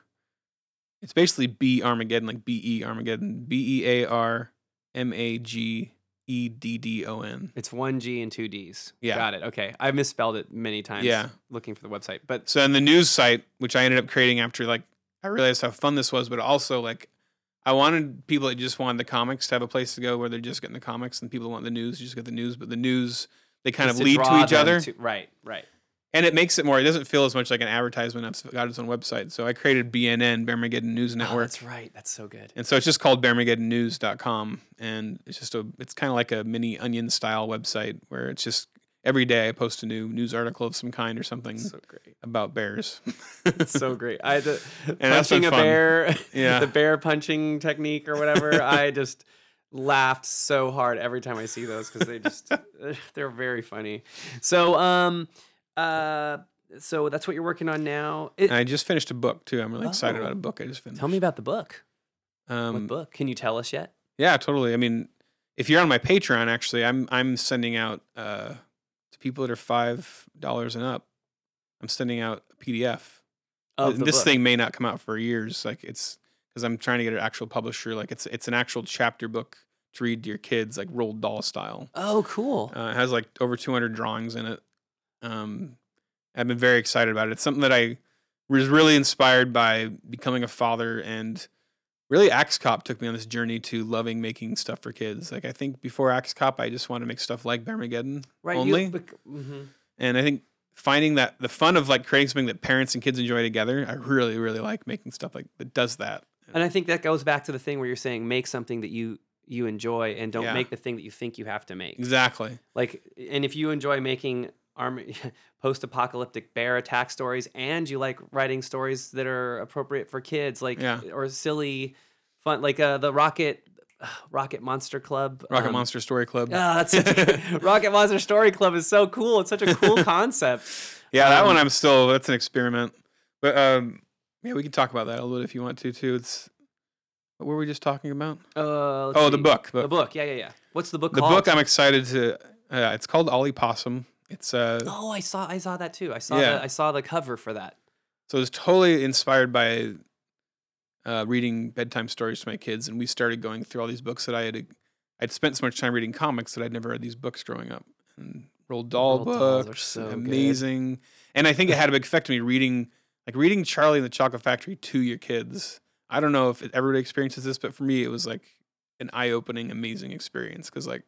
It's basically B Armageddon, like B E Armageddon, B E A R M A G E D D O N. It's one G and two D's. Yeah. Got it. Okay. I misspelled it many times. Yeah. Looking for the website, but So in the news site, which I ended up creating after like I realized how fun this was, but also like I wanted people that just wanted the comics to have a place to go where they're just getting the comics, and people that want the news, you just get the news. But the news they kind just of lead to draw each other. to- right. Right. And it makes it more. It doesn't feel as much like an advertisement. I've got its own website. So I created BNN, Bearmageddon News Oh, Network. that's right. That's so good. And so it's just called bearmageddonnews.com. And it's just a, it's kind of like a mini onion style website where it's just every day I post a new news article of some kind or something So great. about bears. It's so great. I the punching a fun. bear, Yeah. the bear punching technique or whatever. I just laughed so hard every time I see those because they just they're very funny. So um uh so that's what you're working on now. It, I just finished a book too. I'm really excited Oh. about a book I just finished. tell me about the book. what Um, book? Can you tell us yet? Yeah, totally. I mean, if you're on my Patreon, actually, I'm I'm sending out uh, to people that are five dollars and up. I'm sending out a PDF. Of the this book. thing may not come out for years. Like it's because I'm trying to get an actual publisher. Like it's it's an actual chapter book to read to your kids, like Roald Dahl style. Oh, cool. Uh, it has like over 200 drawings in it. Um, I've been very excited about it. It's something that I was really inspired by becoming a father, and really Axe Cop took me on this journey to loving making stuff for kids. Like I think before Axe Cop, I just wanted to make stuff like Bearmageddon right. only, bec- mhm. and I think finding that the fun of like creating something that parents and kids enjoy together, I really really like making stuff like that does that. And I think that goes back to the thing where you're saying make something that you you enjoy and don't Yeah. make the thing that you think you have to make. Exactly. Like, and if you enjoy making arm post-apocalyptic bear attack stories, and you like writing stories that are appropriate for kids, like Yeah. or silly, fun, like uh, the Rocket Rocket Monster Club, Rocket um, Monster Story Club. That's such a, Rocket Monster Story Club is so cool. It's such a cool concept. Yeah, that Um, one I'm still. That's an experiment, but um, yeah, we can talk about that a little bit if you want to too. It's what were we just talking about? Uh, Oh, the book. The The, book. Yeah, yeah, yeah. What's the book the called? book I'm excited to. Uh, it's called Ollie Possum. It's uh, Oh, I saw I saw that too. I saw Yeah. the I saw the cover for that. so it was totally inspired by uh, reading bedtime stories to my kids, and we started going through all these books that I had. I'd spent so much time reading comics that I'd never read these books growing up. And Roald Dahl Roald books, so good. amazing. And I think it had a big effect on me reading, like reading Charlie and the Chocolate Factory to your kids. I don't know if everybody experiences this, but for me, it was like an eye-opening, amazing experience because like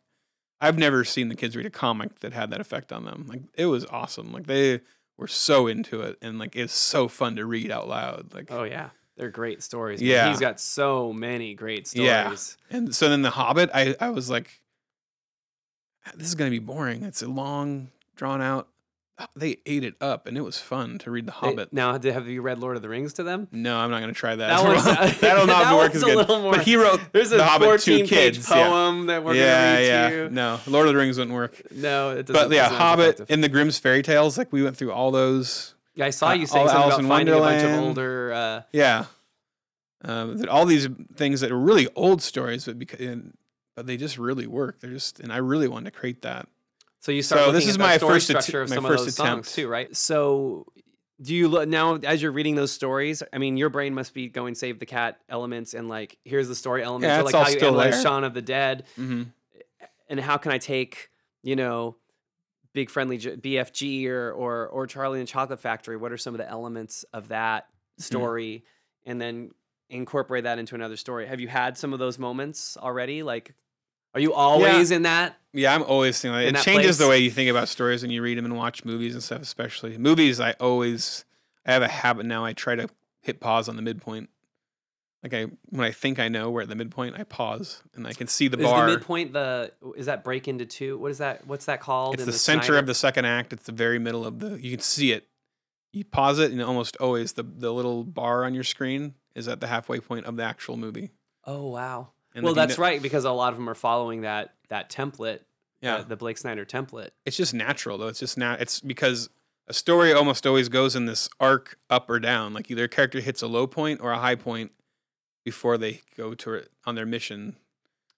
I've never seen the kids read a comic that had that effect on them. Like it was awesome. Like they were so into it, and like it's so fun to read out loud. Like Oh yeah, they're great stories. man. Yeah. he's got so many great stories. Yeah. And so then The Hobbit, I, I was like, this is going to be boring. It's a long, drawn out. They ate it up, and it was fun to read The Hobbit. now, did- have you read Lord of the Rings to them? no, I'm not going to try that. That one's- That'll not that work as good. more- But he wrote There's a The Hobbit 14 to page kids. yeah. poem that we're yeah, gonna read yeah. to you. No, Lord of the Rings wouldn't work. No, it doesn't. But yeah, Hobbit effective. and the Grimm's fairy tales. Like we went through all those. Yeah, I saw uh, you saying something Alice about in finding a bunch of older. Uh, Yeah, um, that all these things that are really old stories, but because and, but they just really work. They're just, and I really wanted to create that. So you start So this is the my first att- structure of my some first of those attempt. songs too, right? So do you look now as you're reading those stories? I mean, your brain must be going save the cat elements and like here's the story elements, Yeah, or like all how you analyze there. Shaun of the Dead, Mm-hmm. and how can I take you know big friendly J- BFG or or or Charlie and Chocolate Factory? What are some of the elements of that Mm-hmm. story, and then incorporate that into another story? Have you had some of those moments already? Like, are you always in that? Yeah, I'm always thinking like, it changes the way you think about stories when you read them and watch movies and stuff, especially movies. I always I have a habit now. I try to hit pause on the midpoint. Like I when I think I know we're at the midpoint, I pause and I can see the Is bar. the midpoint the is that break into two? What is that? What's that called? it's in the, center Snyder- of the second act. It's the very middle of the. You can see it. You pause it, and almost always the the little bar on your screen is at the halfway point of the actual movie. Oh wow. And well, that's right because a lot of them are following that that template. Yeah, the, the Blake Snyder template. it's just natural though. It's just now. It's because a story almost always goes in this arc up or down. Like either a character hits a low point or a high point before they go to it on their mission.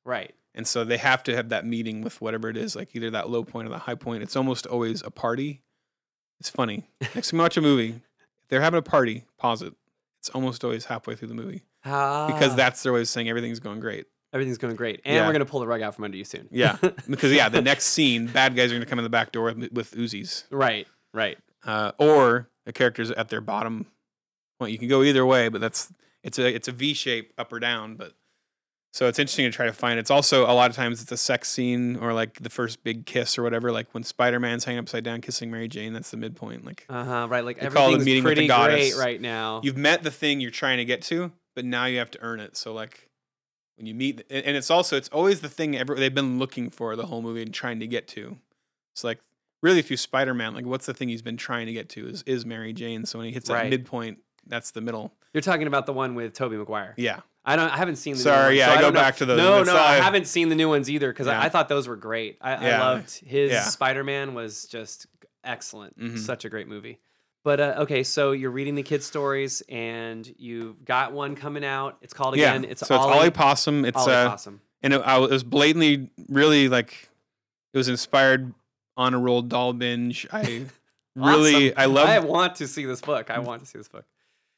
Right. And so they have to have that meeting with whatever it is, like either that low point or the high point. It's almost always a party. It's funny. Next time you watch a movie, if they're having a party, pause it. It's almost always halfway through the movie because Ah, that's their way of saying everything's going great. everything's going great, and Yeah. we're gonna pull the rug out from under you soon. Yeah, because yeah, the next scene, bad guys are going to come in the back door with, with Uzis, right. Right. uh, or the characters at their bottom point. You can go either way, but that's it's a it's a V shape up or down. But So it's interesting to try to find. It's also a lot of times it's a sex scene or like the first big kiss or whatever. Like when Spider Man's hanging upside down kissing Mary Jane, that's the midpoint. Like Uh huh. Right. Like They call it everything's meeting with the pretty goddess. great right now. you've met the thing you're trying to get to, but now you have to earn it. So like when you meet, and it's also it's always the thing every, they've been looking for the whole movie and trying to get to. It's like really through Spider Man, like what's the thing he's been trying to get to is is Mary Jane. So when he hits that Right. midpoint, that's the middle. You're talking about the one with Tobey Maguire. Yeah. I don't. I haven't seen the. Sorry, new ones, yeah, so I go don't know. back to those. No, no, I not- haven't seen the new ones either because Yeah. I, I thought those were great. I, I Yeah. loved his Yeah. Spider-Man was just excellent. Mhm. Such a great movie. But uh, okay, so you're reading the kids' stories and you've got one coming out. It's called Yeah. again. It's so it's Ollie, Ollie Possum. It's Ollie uh, Possum. and it, I, was- it was blatantly really like it was inspired on a Roald Dahl binge. I really Awesome. I love I want to see this book. I want to see this book.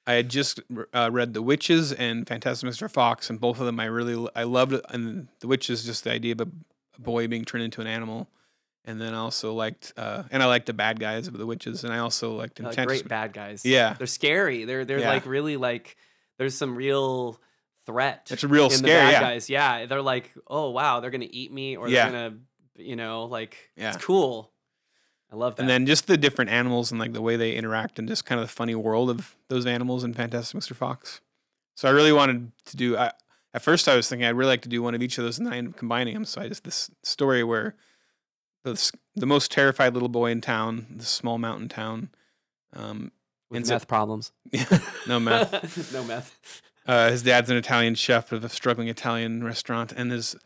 I had just uh, read The Witches and Fantastic Mr. Fox, and both of them I really I loved. And The Witches, just the idea of a boy being turned into an animal, and then I also liked uh, and I liked the bad guys of The Witches, and I also liked Uh, great bad guys. Yeah. they're scary. They're they're Yeah. like really like there's some real threat. It's real in the scary. bad Yeah, guys. Yeah, they're like, oh wow, they're gonna eat me, or Yeah. they're gonna, you know, like Yeah. it's cool. I love that. and then just the different animals and like the way they interact, and just kind of the funny world of those animals in Fantastic Mr. Fox. So I really wanted to do. I, at first, I was thinking I'd really like to do one of each of those, and I ended up combining them. So I just this story where the the most terrified little boy in town, the small mountain town, um, with ends up- meth problems. no meth. no meth. Uh, his dad's an Italian chef of a struggling Italian restaurant, and his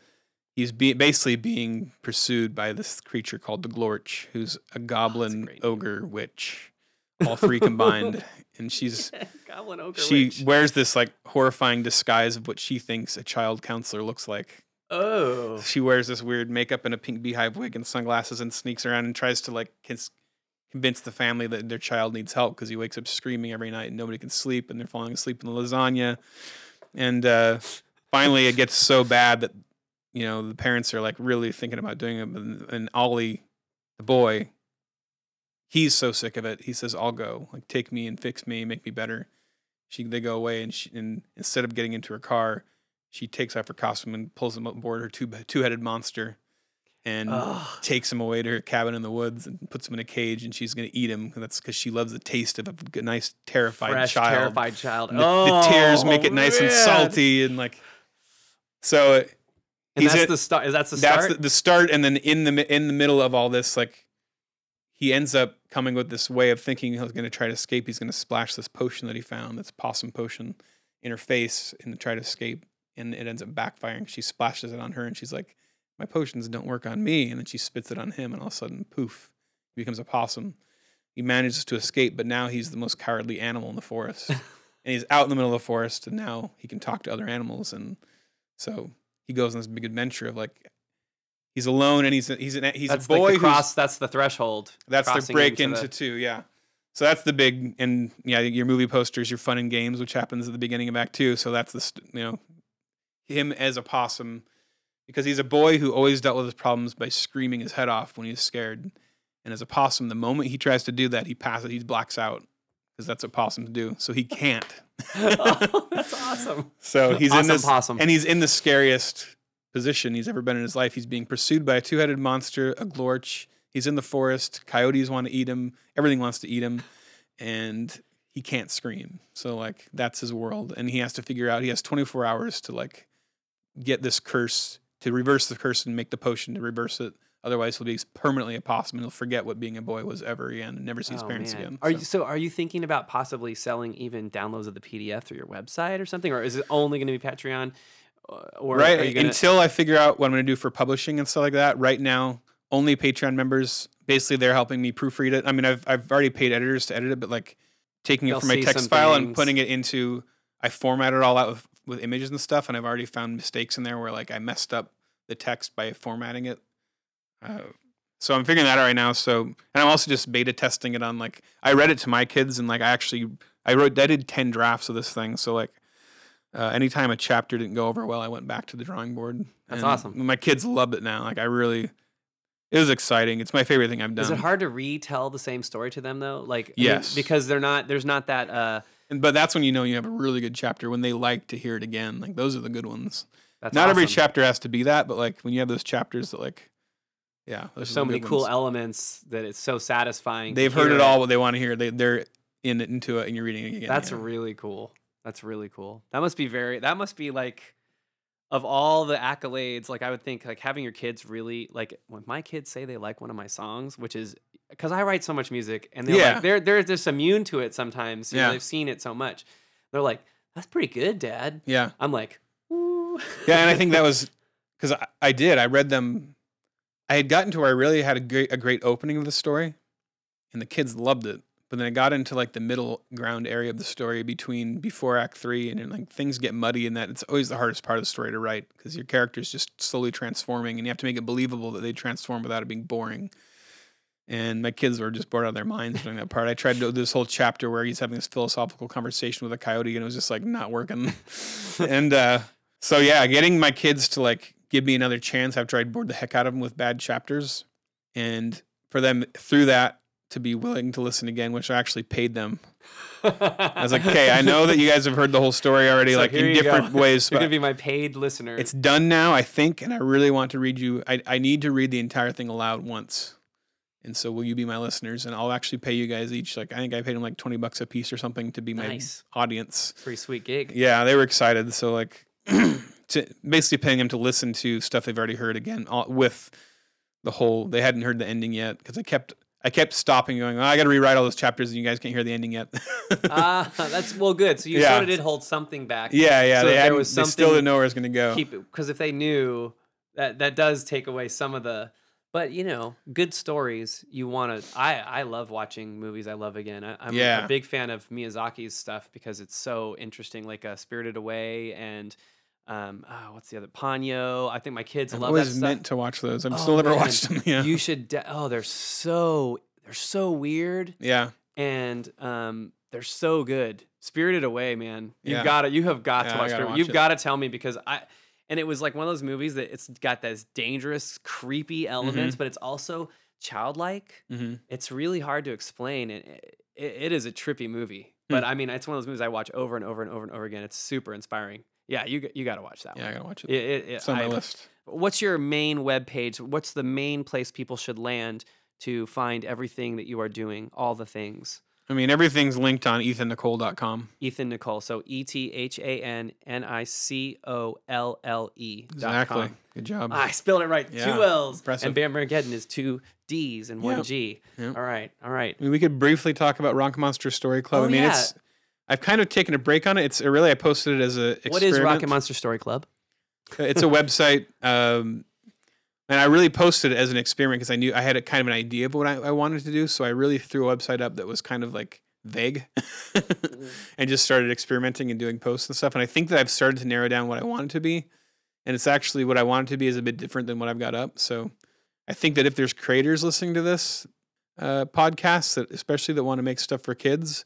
he's be, basically being pursued by this creature called the Glorch, who's a goblin, great name. ogre, witch, all three combined. And she's Goblin ogre she witch. wears this like horrifying disguise of what she thinks a child counselor looks like. Oh. She wears this weird makeup and a pink beehive wig and sunglasses and sneaks around and tries to like convince the family that their child needs help because he wakes up screaming every night and nobody can sleep and they're falling asleep in the lasagna. And uh, finally, it gets so bad that you know the parents are like really thinking about doing it. And, and Ollie, the boy, he's so sick of it. He says, "I'll go. Like take me and fix me, make me better." She they go away and she and instead of getting into her car, she takes off her costume and pulls him aboard her two two headed monster, and Ugh. takes him away to her cabin in the woods and puts him in a cage. And she's gonna eat him. That's because she loves the taste of a nice terrified Fresh, child. terrified child. The, oh, the tears make it nice and salty and like. So it- And he's that's in- the start. Is that the that's start? the, the start, and then in the in the middle of all this, like he ends up coming with this way of thinking he's going to try to escape. He's going to splash this potion that he found, this possum potion, in her face and try to escape. And it ends up backfiring. She splashes it on her, and she's like, "My potions don't work on me." And then she spits it on him, and all of a sudden, poof, he becomes a possum. He manages to escape, but now he's the most cowardly animal in the forest. and he's out in the middle of the forest, and now he can talk to other animals, and so he goes on this big adventure of like he's alone and he's a, he's an, he's that's a boy like cross. That's the threshold. that's the break into into, the- two yeah so that's the big and yeah your movie posters your fun and games which happens at the beginning of act two so that's the you know him as a possum because he's a boy who always dealt with his problems by screaming his head off when he's scared and as a possum the moment he tries to do that he passes he blacks out because that's what possums do so he can't oh, that's awesome. so he's in Awesome this possum. and he's in the scariest position he's ever been in his life. He's being pursued by a two-headed monster, a glorch. He's in the forest. Coyotes want to eat him. Everything wants to eat him, and he can't scream. So like that's his world, and he has to figure out. He has 24 hours to like get this curse to reverse the curse and make the potion to reverse it. Otherwise, he'll be permanently a possum and he'll forget what being a boy was ever again and never see his Oh, parents man. again. Are So- you so? Are you thinking about possibly selling even downloads of the PDF through your website or something, or is it only going to be Patreon? Or right gonna, until I figure out what I'm going to do for publishing and stuff like that. Right now, only Patreon members. Basically, they're helping me proofread it. I mean, I've I've already paid editors to edit it, but like taking it They'll from my text file and putting it into, I format it all out with, with images and stuff, and I've already found mistakes in there where like I messed up the text by formatting it. Uh, so I'm figuring that out right now. So and I'm also just beta testing it on like I read it to my kids and like I actually I wrote I did ten drafts of this thing. So like uh, anytime a chapter didn't go over well, I went back to the drawing board. That's awesome. My kids loved it now. Like I really, it was exciting. It's my favorite thing I've done. Is it hard to retell the same story to them though? Like, I mean, Yes. because they're not. There's not that. uh And, but that's when you know you have a really good chapter when they like to hear it again. Like those are the good ones. That's Not every chapter has to be that, but like when you have those chapters that like, yeah, There's so many cool ones. elements that it's so satisfying. They've heard hear it all what they want to hear. They they're in it into it, and you're reading it again. That's yeah. really cool. That's really cool. That must be very. That must be like, of all the accolades, like I would think, like having your kids really like when my kids say they like one of my songs, which is because I write so much music, and they're Yeah. like they're they're just immune to it sometimes. You know, Yeah. they've seen it so much. They're like, "That's pretty good, Dad." yeah. I'm like, "Ooh." Yeah, and I think that was because I, I did. I read them. I had gotten to where I really had a great a great opening of the story, and the kids loved it. But then I got into like the middle ground area of the story between before Act Three, and then, like things get muddy, and that it's always the hardest part of the story to write because your character's just slowly transforming, and you have to make it believable that they transform without it being boring. And my kids were just bored out of their minds during that part. I tried to do this whole chapter where he's having this philosophical conversation with a coyote, and it was just like not working. and uh, so yeah, getting my kids to like give me another chance after I'd bored the heck out of them with bad chapters, and for them through that to be willing to listen again, which I actually paid them. I was like, okay, I know that you guys have heard the whole story already, So like in you go. different ways, You're gonna be my paid listener. it's done now, I think, and I really want to read you. I, I need to read the entire thing aloud once. And so, will you be my listeners? And I'll actually pay you guys each. Like, I think I paid them like 20 bucks a piece or something to be my Nice. audience. pretty sweet gig. Yeah, they were excited. So like, to, basically paying them to listen to stuff they've already heard again all, with the whole. They hadn't heard the ending yet because I kept I kept stopping, going, oh, I got to rewrite all those chapters, and you guys can't hear the ending yet. Ah, that's well, good. So you Yeah. sort of did hold something back. yeah, yeah. So they, there was they still something- didn't know where it was going to go. keep it because if they knew that that does take away some of the but you know good stories you want to i i love watching movies i love again I, i'm Yeah. a big fan of miyazaki's stuff because it's so interesting like uh, spirited away and um oh, what's the other ponyo. I think my kids I've love that always stuff. meant to watch those. I've Oh, still never man. watched them. Yeah, you should de- oh they're so they're so weird. Yeah, and um they're so good. Spirited away man. You've Yeah. got to you have got Yeah, to watch, Spirited- watch you've got to tell me because i and it was like one of those movies that it's got those dangerous creepy elements but it's also childlike. Hmm it's really hard to explain. And it, it, it is a trippy movie. But i mean it's one of those movies i watch over and over and over and over again. It's super inspiring yeah you you got to watch that yeah. I gotta watch it. It- it- it- it's on my I- list. what's your main web page what's the main place people should land to find everything that you are doing all the things I mean, everything's linked on ethannicolle.com. Ethan Nicolle. So E T H A N N I C O L L E. Exactly. com. Good job. I spelled it right. Yeah, Two L's. impressive. And Bearmageddon is two D's and one. G. All right. All right. I mean, we could briefly talk about Rocket Monster Story Club. Oh, I mean, it's I've kind of taken a break on it. It's really I posted it as a What is. Rocket Monster Story Club? It's a website, um, and I really posted it as an experiment because I knew I had a kind of an idea of what I, I wanted to do. So I really threw a website up that was kind of like vague, and just started experimenting and doing posts and stuff. And I think that I've started to narrow down what I want it to be, and it's actually what I want it to be is a bit different than what I've got up. So I think that if there's creators listening to this uh, podcast, that especially that want to make stuff for kids,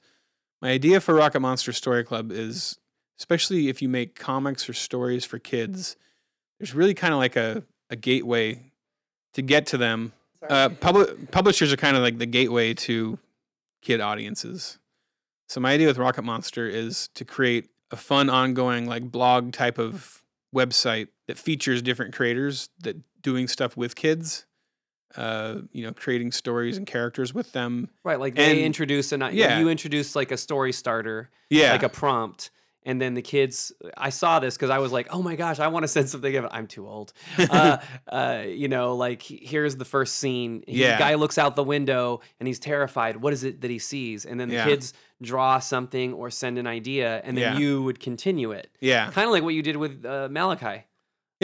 my idea for Rocket Monster Story Club is, especially if you make comics or stories for kids, there's really kind of like a, a gateway to get to them. Uh, publi- publishers are kind of like the gateway to kid audiences. So my idea with Rocket Monster is to create a fun, ongoing like blog type of website that features different creators that doing stuff with kids. Uh, you know, creating stories and characters with them. Right. Like they introduce an yeah. you introduce like a story starter, Yeah, like a prompt. And then the kids, I saw this because I was like, "Oh my gosh, I want to send something." of- I'm too old. Uh, uh, you know, like here's the first scene. He- Yeah. The guy looks out the window and he's terrified. What is it that he sees? And then the Yeah. kids draw something or send an idea, and then Yeah. you would continue it. yeah, Kind of like what you did with uh, Malachi.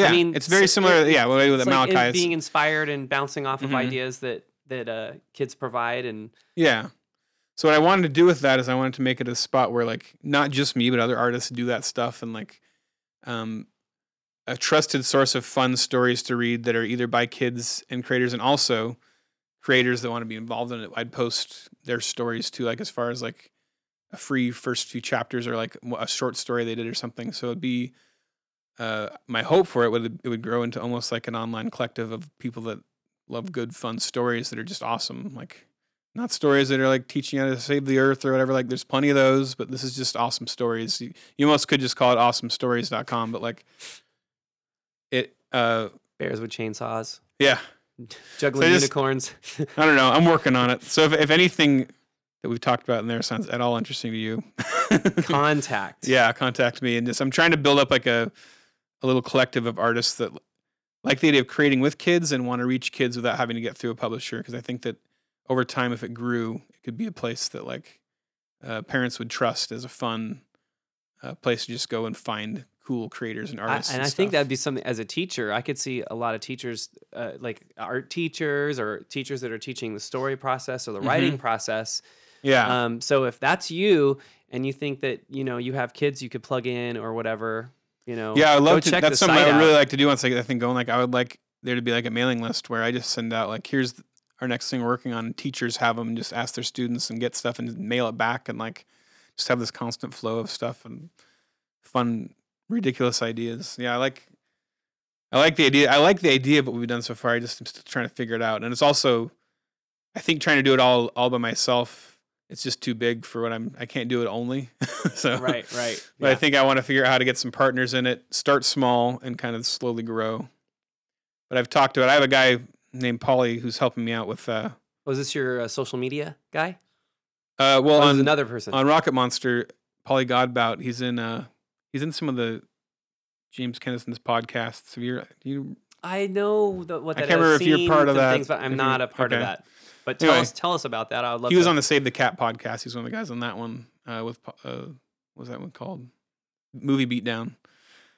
Yeah. mean, it's very s- similar. it- yeah, with It's like Malachi. it's- being inspired and bouncing off of Mhm. ideas that that uh, kids provide, and Yeah. So what I wanted to do with that is I wanted to make it a spot where like not just me but other artists do that stuff and like um a trusted source of fun stories to read that are either by kids and creators and also creators that want to be involved in it. I'd post their stories too like as far as like a free first few chapters or like a short story they did or something. So it'd be uh my hope for it would it would grow into almost like an online collective of people that love good fun stories that are just awesome like not stories that are like teaching you how to save the earth or whatever like there's plenty of those but this is just awesome stories you, you almost could just call it awesomestories.com but like it uh Bears with chainsaws, yeah juggling just- unicorns. I don't know. I'm working on it. So if, if anything that we've talked about in there sounds at all interesting to you, Contact. yeah, contact me. And just I'm trying to build up like a a little collective of artists that like the idea of creating with kids and want to reach kids without having to get through a publisher. Because I think that over time, if it grew, it could be a place that like uh, parents would trust as a fun uh, place to just go and find cool creators and I, artists. and I think that'd be something as a teacher. I could see a lot of teachers, uh, like art teachers or teachers that are teaching the story process or the writing process. yeah. Um, so if that's you and you think that you know you have kids you could plug in or whatever, you know, Yeah, I love to. check That's something I would really like to do once I get that thing going. Like, I would like there to be like a mailing list where I just send out like, here's our next thing we're working on. Teachers have them just ask their students and get stuff and mail it back and like just have this constant flow of stuff and fun, ridiculous ideas. Yeah, I like. I like the idea. I like the idea of what we've done so far. I just am still trying to figure it out, and it's also, I think, trying to do it all all by myself. It's just too big for what I'm. I can't do it only. so Right, right. but I think I want to figure out how to get some partners in it, start small and kind of slowly grow. But I've talked to it. I have a guy named Paulie who's helping me out with uh was this your uh, social media guy? uh well on another person. on Rocket Monster, Paulie Godbout, he's in uh he's in some of the James Kennison's podcasts. Have you do you I know the, what I that can't is, remember if you're part of that, Things, but I'm not a part of that. But tell Anyway. us, tell us about that. I would love. he was to, on the Save the Cat podcast. He's one of the guys on that one uh with uh what was that one called? Movie Beatdown.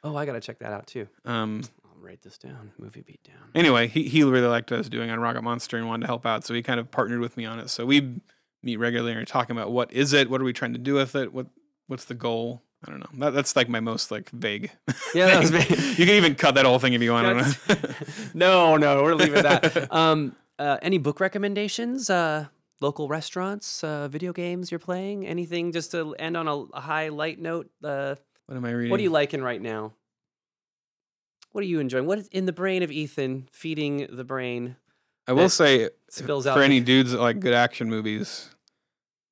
Oh, I gotta check that out too. Um I'll write this down. Movie beatdown. anyway, he, he really liked what I was doing on Rocket Monster and wanted to help out. So he kind of partnered with me on it. So we meet regularly and are talking about what is it? What are we trying to do with it? What what's the goal? I don't know. That, that's like my most like vague. Yeah, that was vague. You can even cut that whole thing if you want. I don't know. no, no, we're leaving that. Um, uh, any book recommendations? Uh, local restaurants, uh, video games you're playing? Anything just to end on a, a high light note? Uh, what am I reading? what are you liking right now? What are you enjoying? What is in the brain of Ethan? Feeding the brain I will say for any dudes that like good action movies,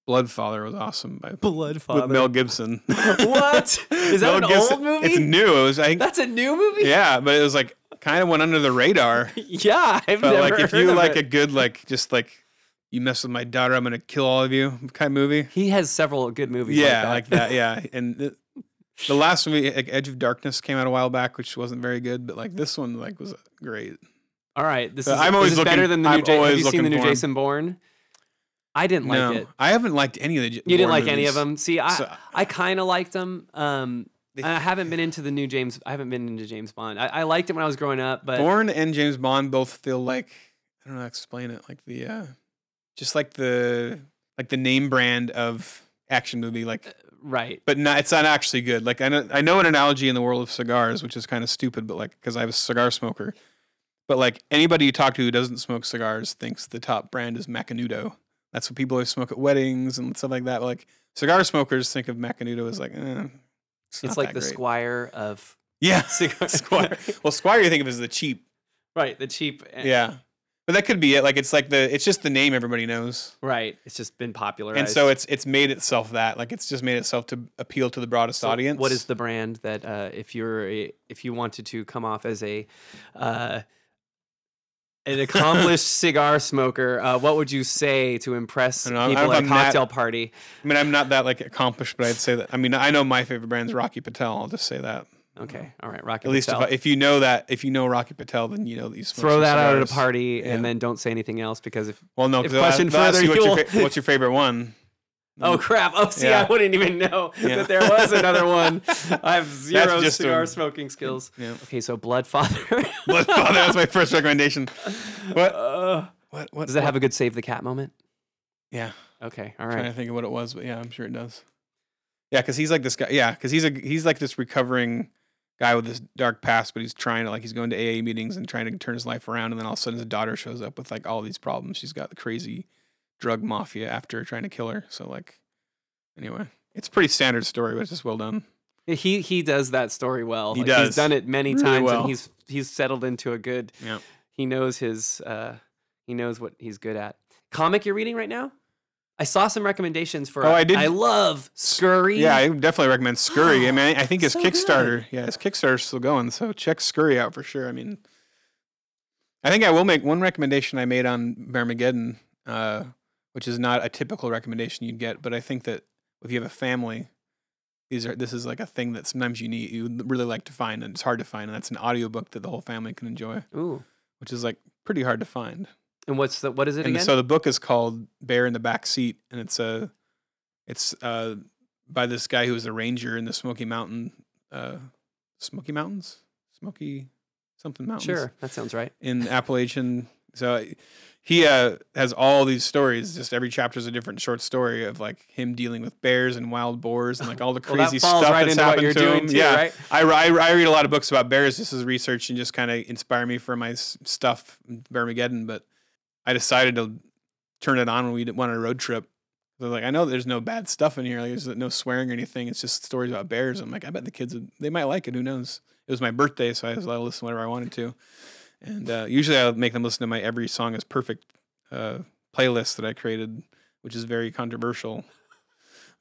Bloodfather was awesome by blood with Mel Gibson. What? Is that Mel an Gibson- old movie? It's new. It was I think That's a new movie. yeah, but it was like kind of went under the radar. yeah. I've But never like if heard you of like it. a good like just like you mess with my daughter, I'm gonna kill all of you kind of movie. He has several good movies. yeah, like that. Yeah, and the, the last movie, like Edge of Darkness, came out a while back, which wasn't very good. But like this one, like was great. All right, this But is. I'm is this looking- better than the new. I'm Ja- have you seen the looking new for. Jason Bourne? I didn't like no, it. I haven't liked any of the. You didn't like any of them. See, I So- I kind of liked them. Um, They- I haven't been into the new James. I haven't been into James Bond. I, I liked it when I was growing up, but Bourne and James Bond both feel like I don't know how to explain it. Like the uh just like the like the name brand of action movie. Like right. but not, it's not actually good. Like I know, I know an analogy in the world of cigars, which is kind of stupid, but like because I was a cigar smoker. But like anybody you talk to who doesn't smoke cigars thinks the top brand is Macanudo. That's what people always smoke at weddings and stuff like that. Like cigar smokers think of Macanudo as like, eh, it's, It's like the great. Squire of Yeah, cigar. Squire. Well, Squire you think of as the cheap. right, the cheap. eh, Yeah, but that could be it. Like it's like the it's just the name everybody knows. Right. It's just been popular. And so it's it's made itself that like it's just made itself to appeal to the broadest audience. What is the brand that uh, if you're a, if you wanted to come off as a uh, an accomplished cigar smoker, uh, what would you say to impress I know, people at a know that- cocktail party? I mean, I'm not that like accomplished, but I'd say that. I mean, I know my favorite brand is Rocky Patel. I'll just say that. Okay, all right, Rocky. At least if, Patel. I, if you know that, if you know Rocky Patel, then you know you throw that out at a party Yeah. and then don't say anything else because if Well, no, if question ask further, you what's, your fa- what's your favorite one? Oh crap oh see Yeah. I wouldn't even know Yeah. that there was another one. I have zero just a- cigar smoking skills. Yeah. Okay, so Bloodfather. Bloodfather. That's my first recommendation. What? Uh, What? What? does it have a good save the cat moment? Yeah. Okay, all I'm trying to think of what it was, but yeah, I'm sure it does. Yeah, because he's like this guy. Yeah, because he's a he's like this recovering guy with this dark past, but he's trying to like he's going to AA meetings and trying to turn his life around, and then all of a sudden his daughter shows up with like all these problems. She's got the crazy drug mafia after trying to kill her. So like, anyway, it's a pretty standard story, but it's just well done. He he does that story well. He Like, does. He's done it many Really times, well. and he's he's settled into a good. Yeah. He knows his. uh He knows what he's good at. Comic you're reading right now? I saw some recommendations for. Oh, I did- I love Scurry. Yeah, I definitely recommend Scurry. I mean, I think his So Kickstarter, yeah, his Kickstarter's still going, so check Scurry out for sure. I mean, I think I will make one recommendation I made on Bearmageddon, uh, which is not a typical recommendation you'd get, but I think that if you have a family, these are this is like a thing that sometimes you need you really like to find and it's hard to find, and that's an audiobook that the whole family can enjoy, Ooh. which is like pretty hard to find. And what's the what is it and again? so the book is called Bear in the Back Seat, and it's a, it's uh by this guy who was a ranger in the Smoky Mountain, uh, Smoky Mountains, Smoky something mountains, sure, that sounds right. in Appalachian. So he uh, has all these stories. Just every chapter is a different short story of like him dealing with bears and wild boars and like all the Well, that crazy stuff right that's happened to him. too, yeah, right? I, I, I read a lot of books about bears. This is research and just kind of inspire me for my stuff, Bearmageddon. But I decided to turn it on when we went on a road trip. Was like, I know there's no bad stuff in here. Like, there's no swearing or anything. It's just stories about bears. I'm like, I bet the kids would, they might like it. Who knows? It was my birthday, so I was to listen whatever I wanted to. And uh, usually I'll make them listen to my Every Song is Perfect uh, playlist that I created, which is very controversial.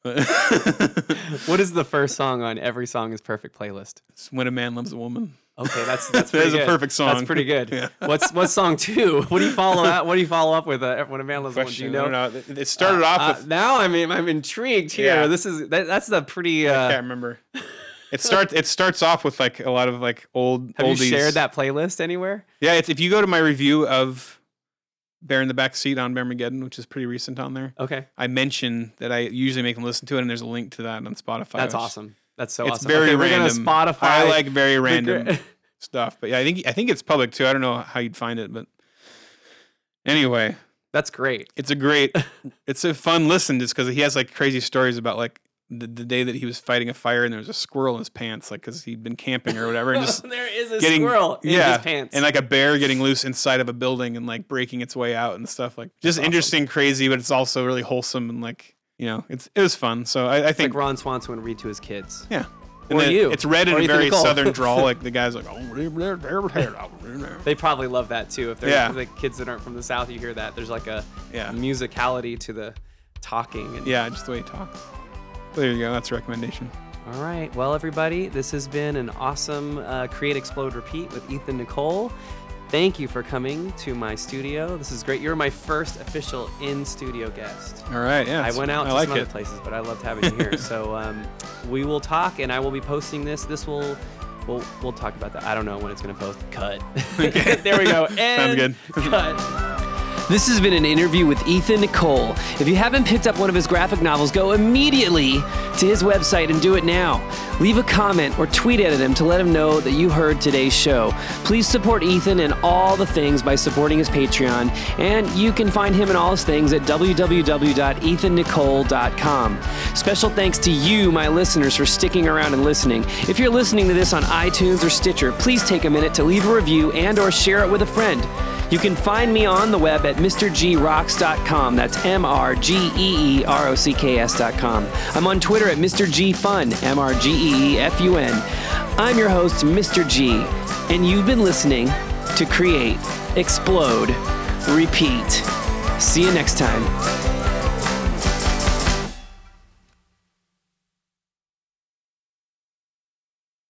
What is the first song on every song is perfect playlist? it's When a Man Loves a Woman. Okay, that's that's That is a perfect song. That's pretty good. Yeah. What's what's song two? What do you follow up? What do you follow up with? Uh, when a man loves a woman? Do you know? I don't know. It started Uh, off uh, with now I'm I'm intrigued here. Yeah. This is that, that's a pretty. I Uh, can't remember. It starts. It starts off with like a lot of like old. have oldies. you shared that playlist anywhere? Yeah, it's, if you go to my review of Bear in the Back Seat on Bearmageddon, which is pretty recent on there, Okay, I mention that I usually make them listen to it, and there's a link to that on Spotify. that's awesome. That's so it's awesome. very okay, random. Spotify. I like very random stuff, but yeah, I think I think it's public too. I don't know how you'd find it, but anyway, That's great. it's a great, it's a fun listen just because he has like crazy stories about like the, the day that he was fighting a fire and there was a squirrel in his pants, like because he'd been camping or whatever, and just there is a getting squirrel in yeah, his pants. and like a bear getting loose inside of a building and like breaking its way out and stuff like just awesome. interesting, crazy, but it's also really wholesome and like you know, it's it was fun. So I, I think like Ron Swanson would read to his kids. yeah. Or then you. It's read in a very southern drawl. Like the guy's like, oh, They probably love that too. If they're Yeah. the kids that aren't from the South, you hear that. There's like a yeah, musicality to the talking. And, yeah, just the way he talks. There you go. That's a recommendation. All right. Well, everybody, this has been an awesome uh, Create, Explode, Repeat with Ethan Nicolle. Thank you for coming to my studio. This is great. You're my first official in studio guest. All right, yeah. I went out I to like some it. other places, but I loved having you here. so um, we will talk, and I will be posting this. This will. We'll, we'll talk about that. I don't know when it's going to post. Cut. there we go. And good. cut. This has been an interview with Ethan Nicolle. If you haven't picked up one of his graphic novels, go immediately to his website and do it now. Leave a comment or tweet at him to let him know that you heard today's show. Please support Ethan and all the things by supporting his Patreon, and you can find him and all his things at www.ethannicolle.com. Special thanks to you, my listeners, for sticking around and listening. If you're listening to this on iTunes or Stitcher, please take a minute to leave a review and or share it with a friend. You can find me on the web at MrGeeRocks.com. That's M R G E E R O C K S.com. I'm on Twitter at Mr. G Fun, M R G E E F U N. I'm your host, Mr. G, and you've been listening to Create, Explode, Repeat. See you next time.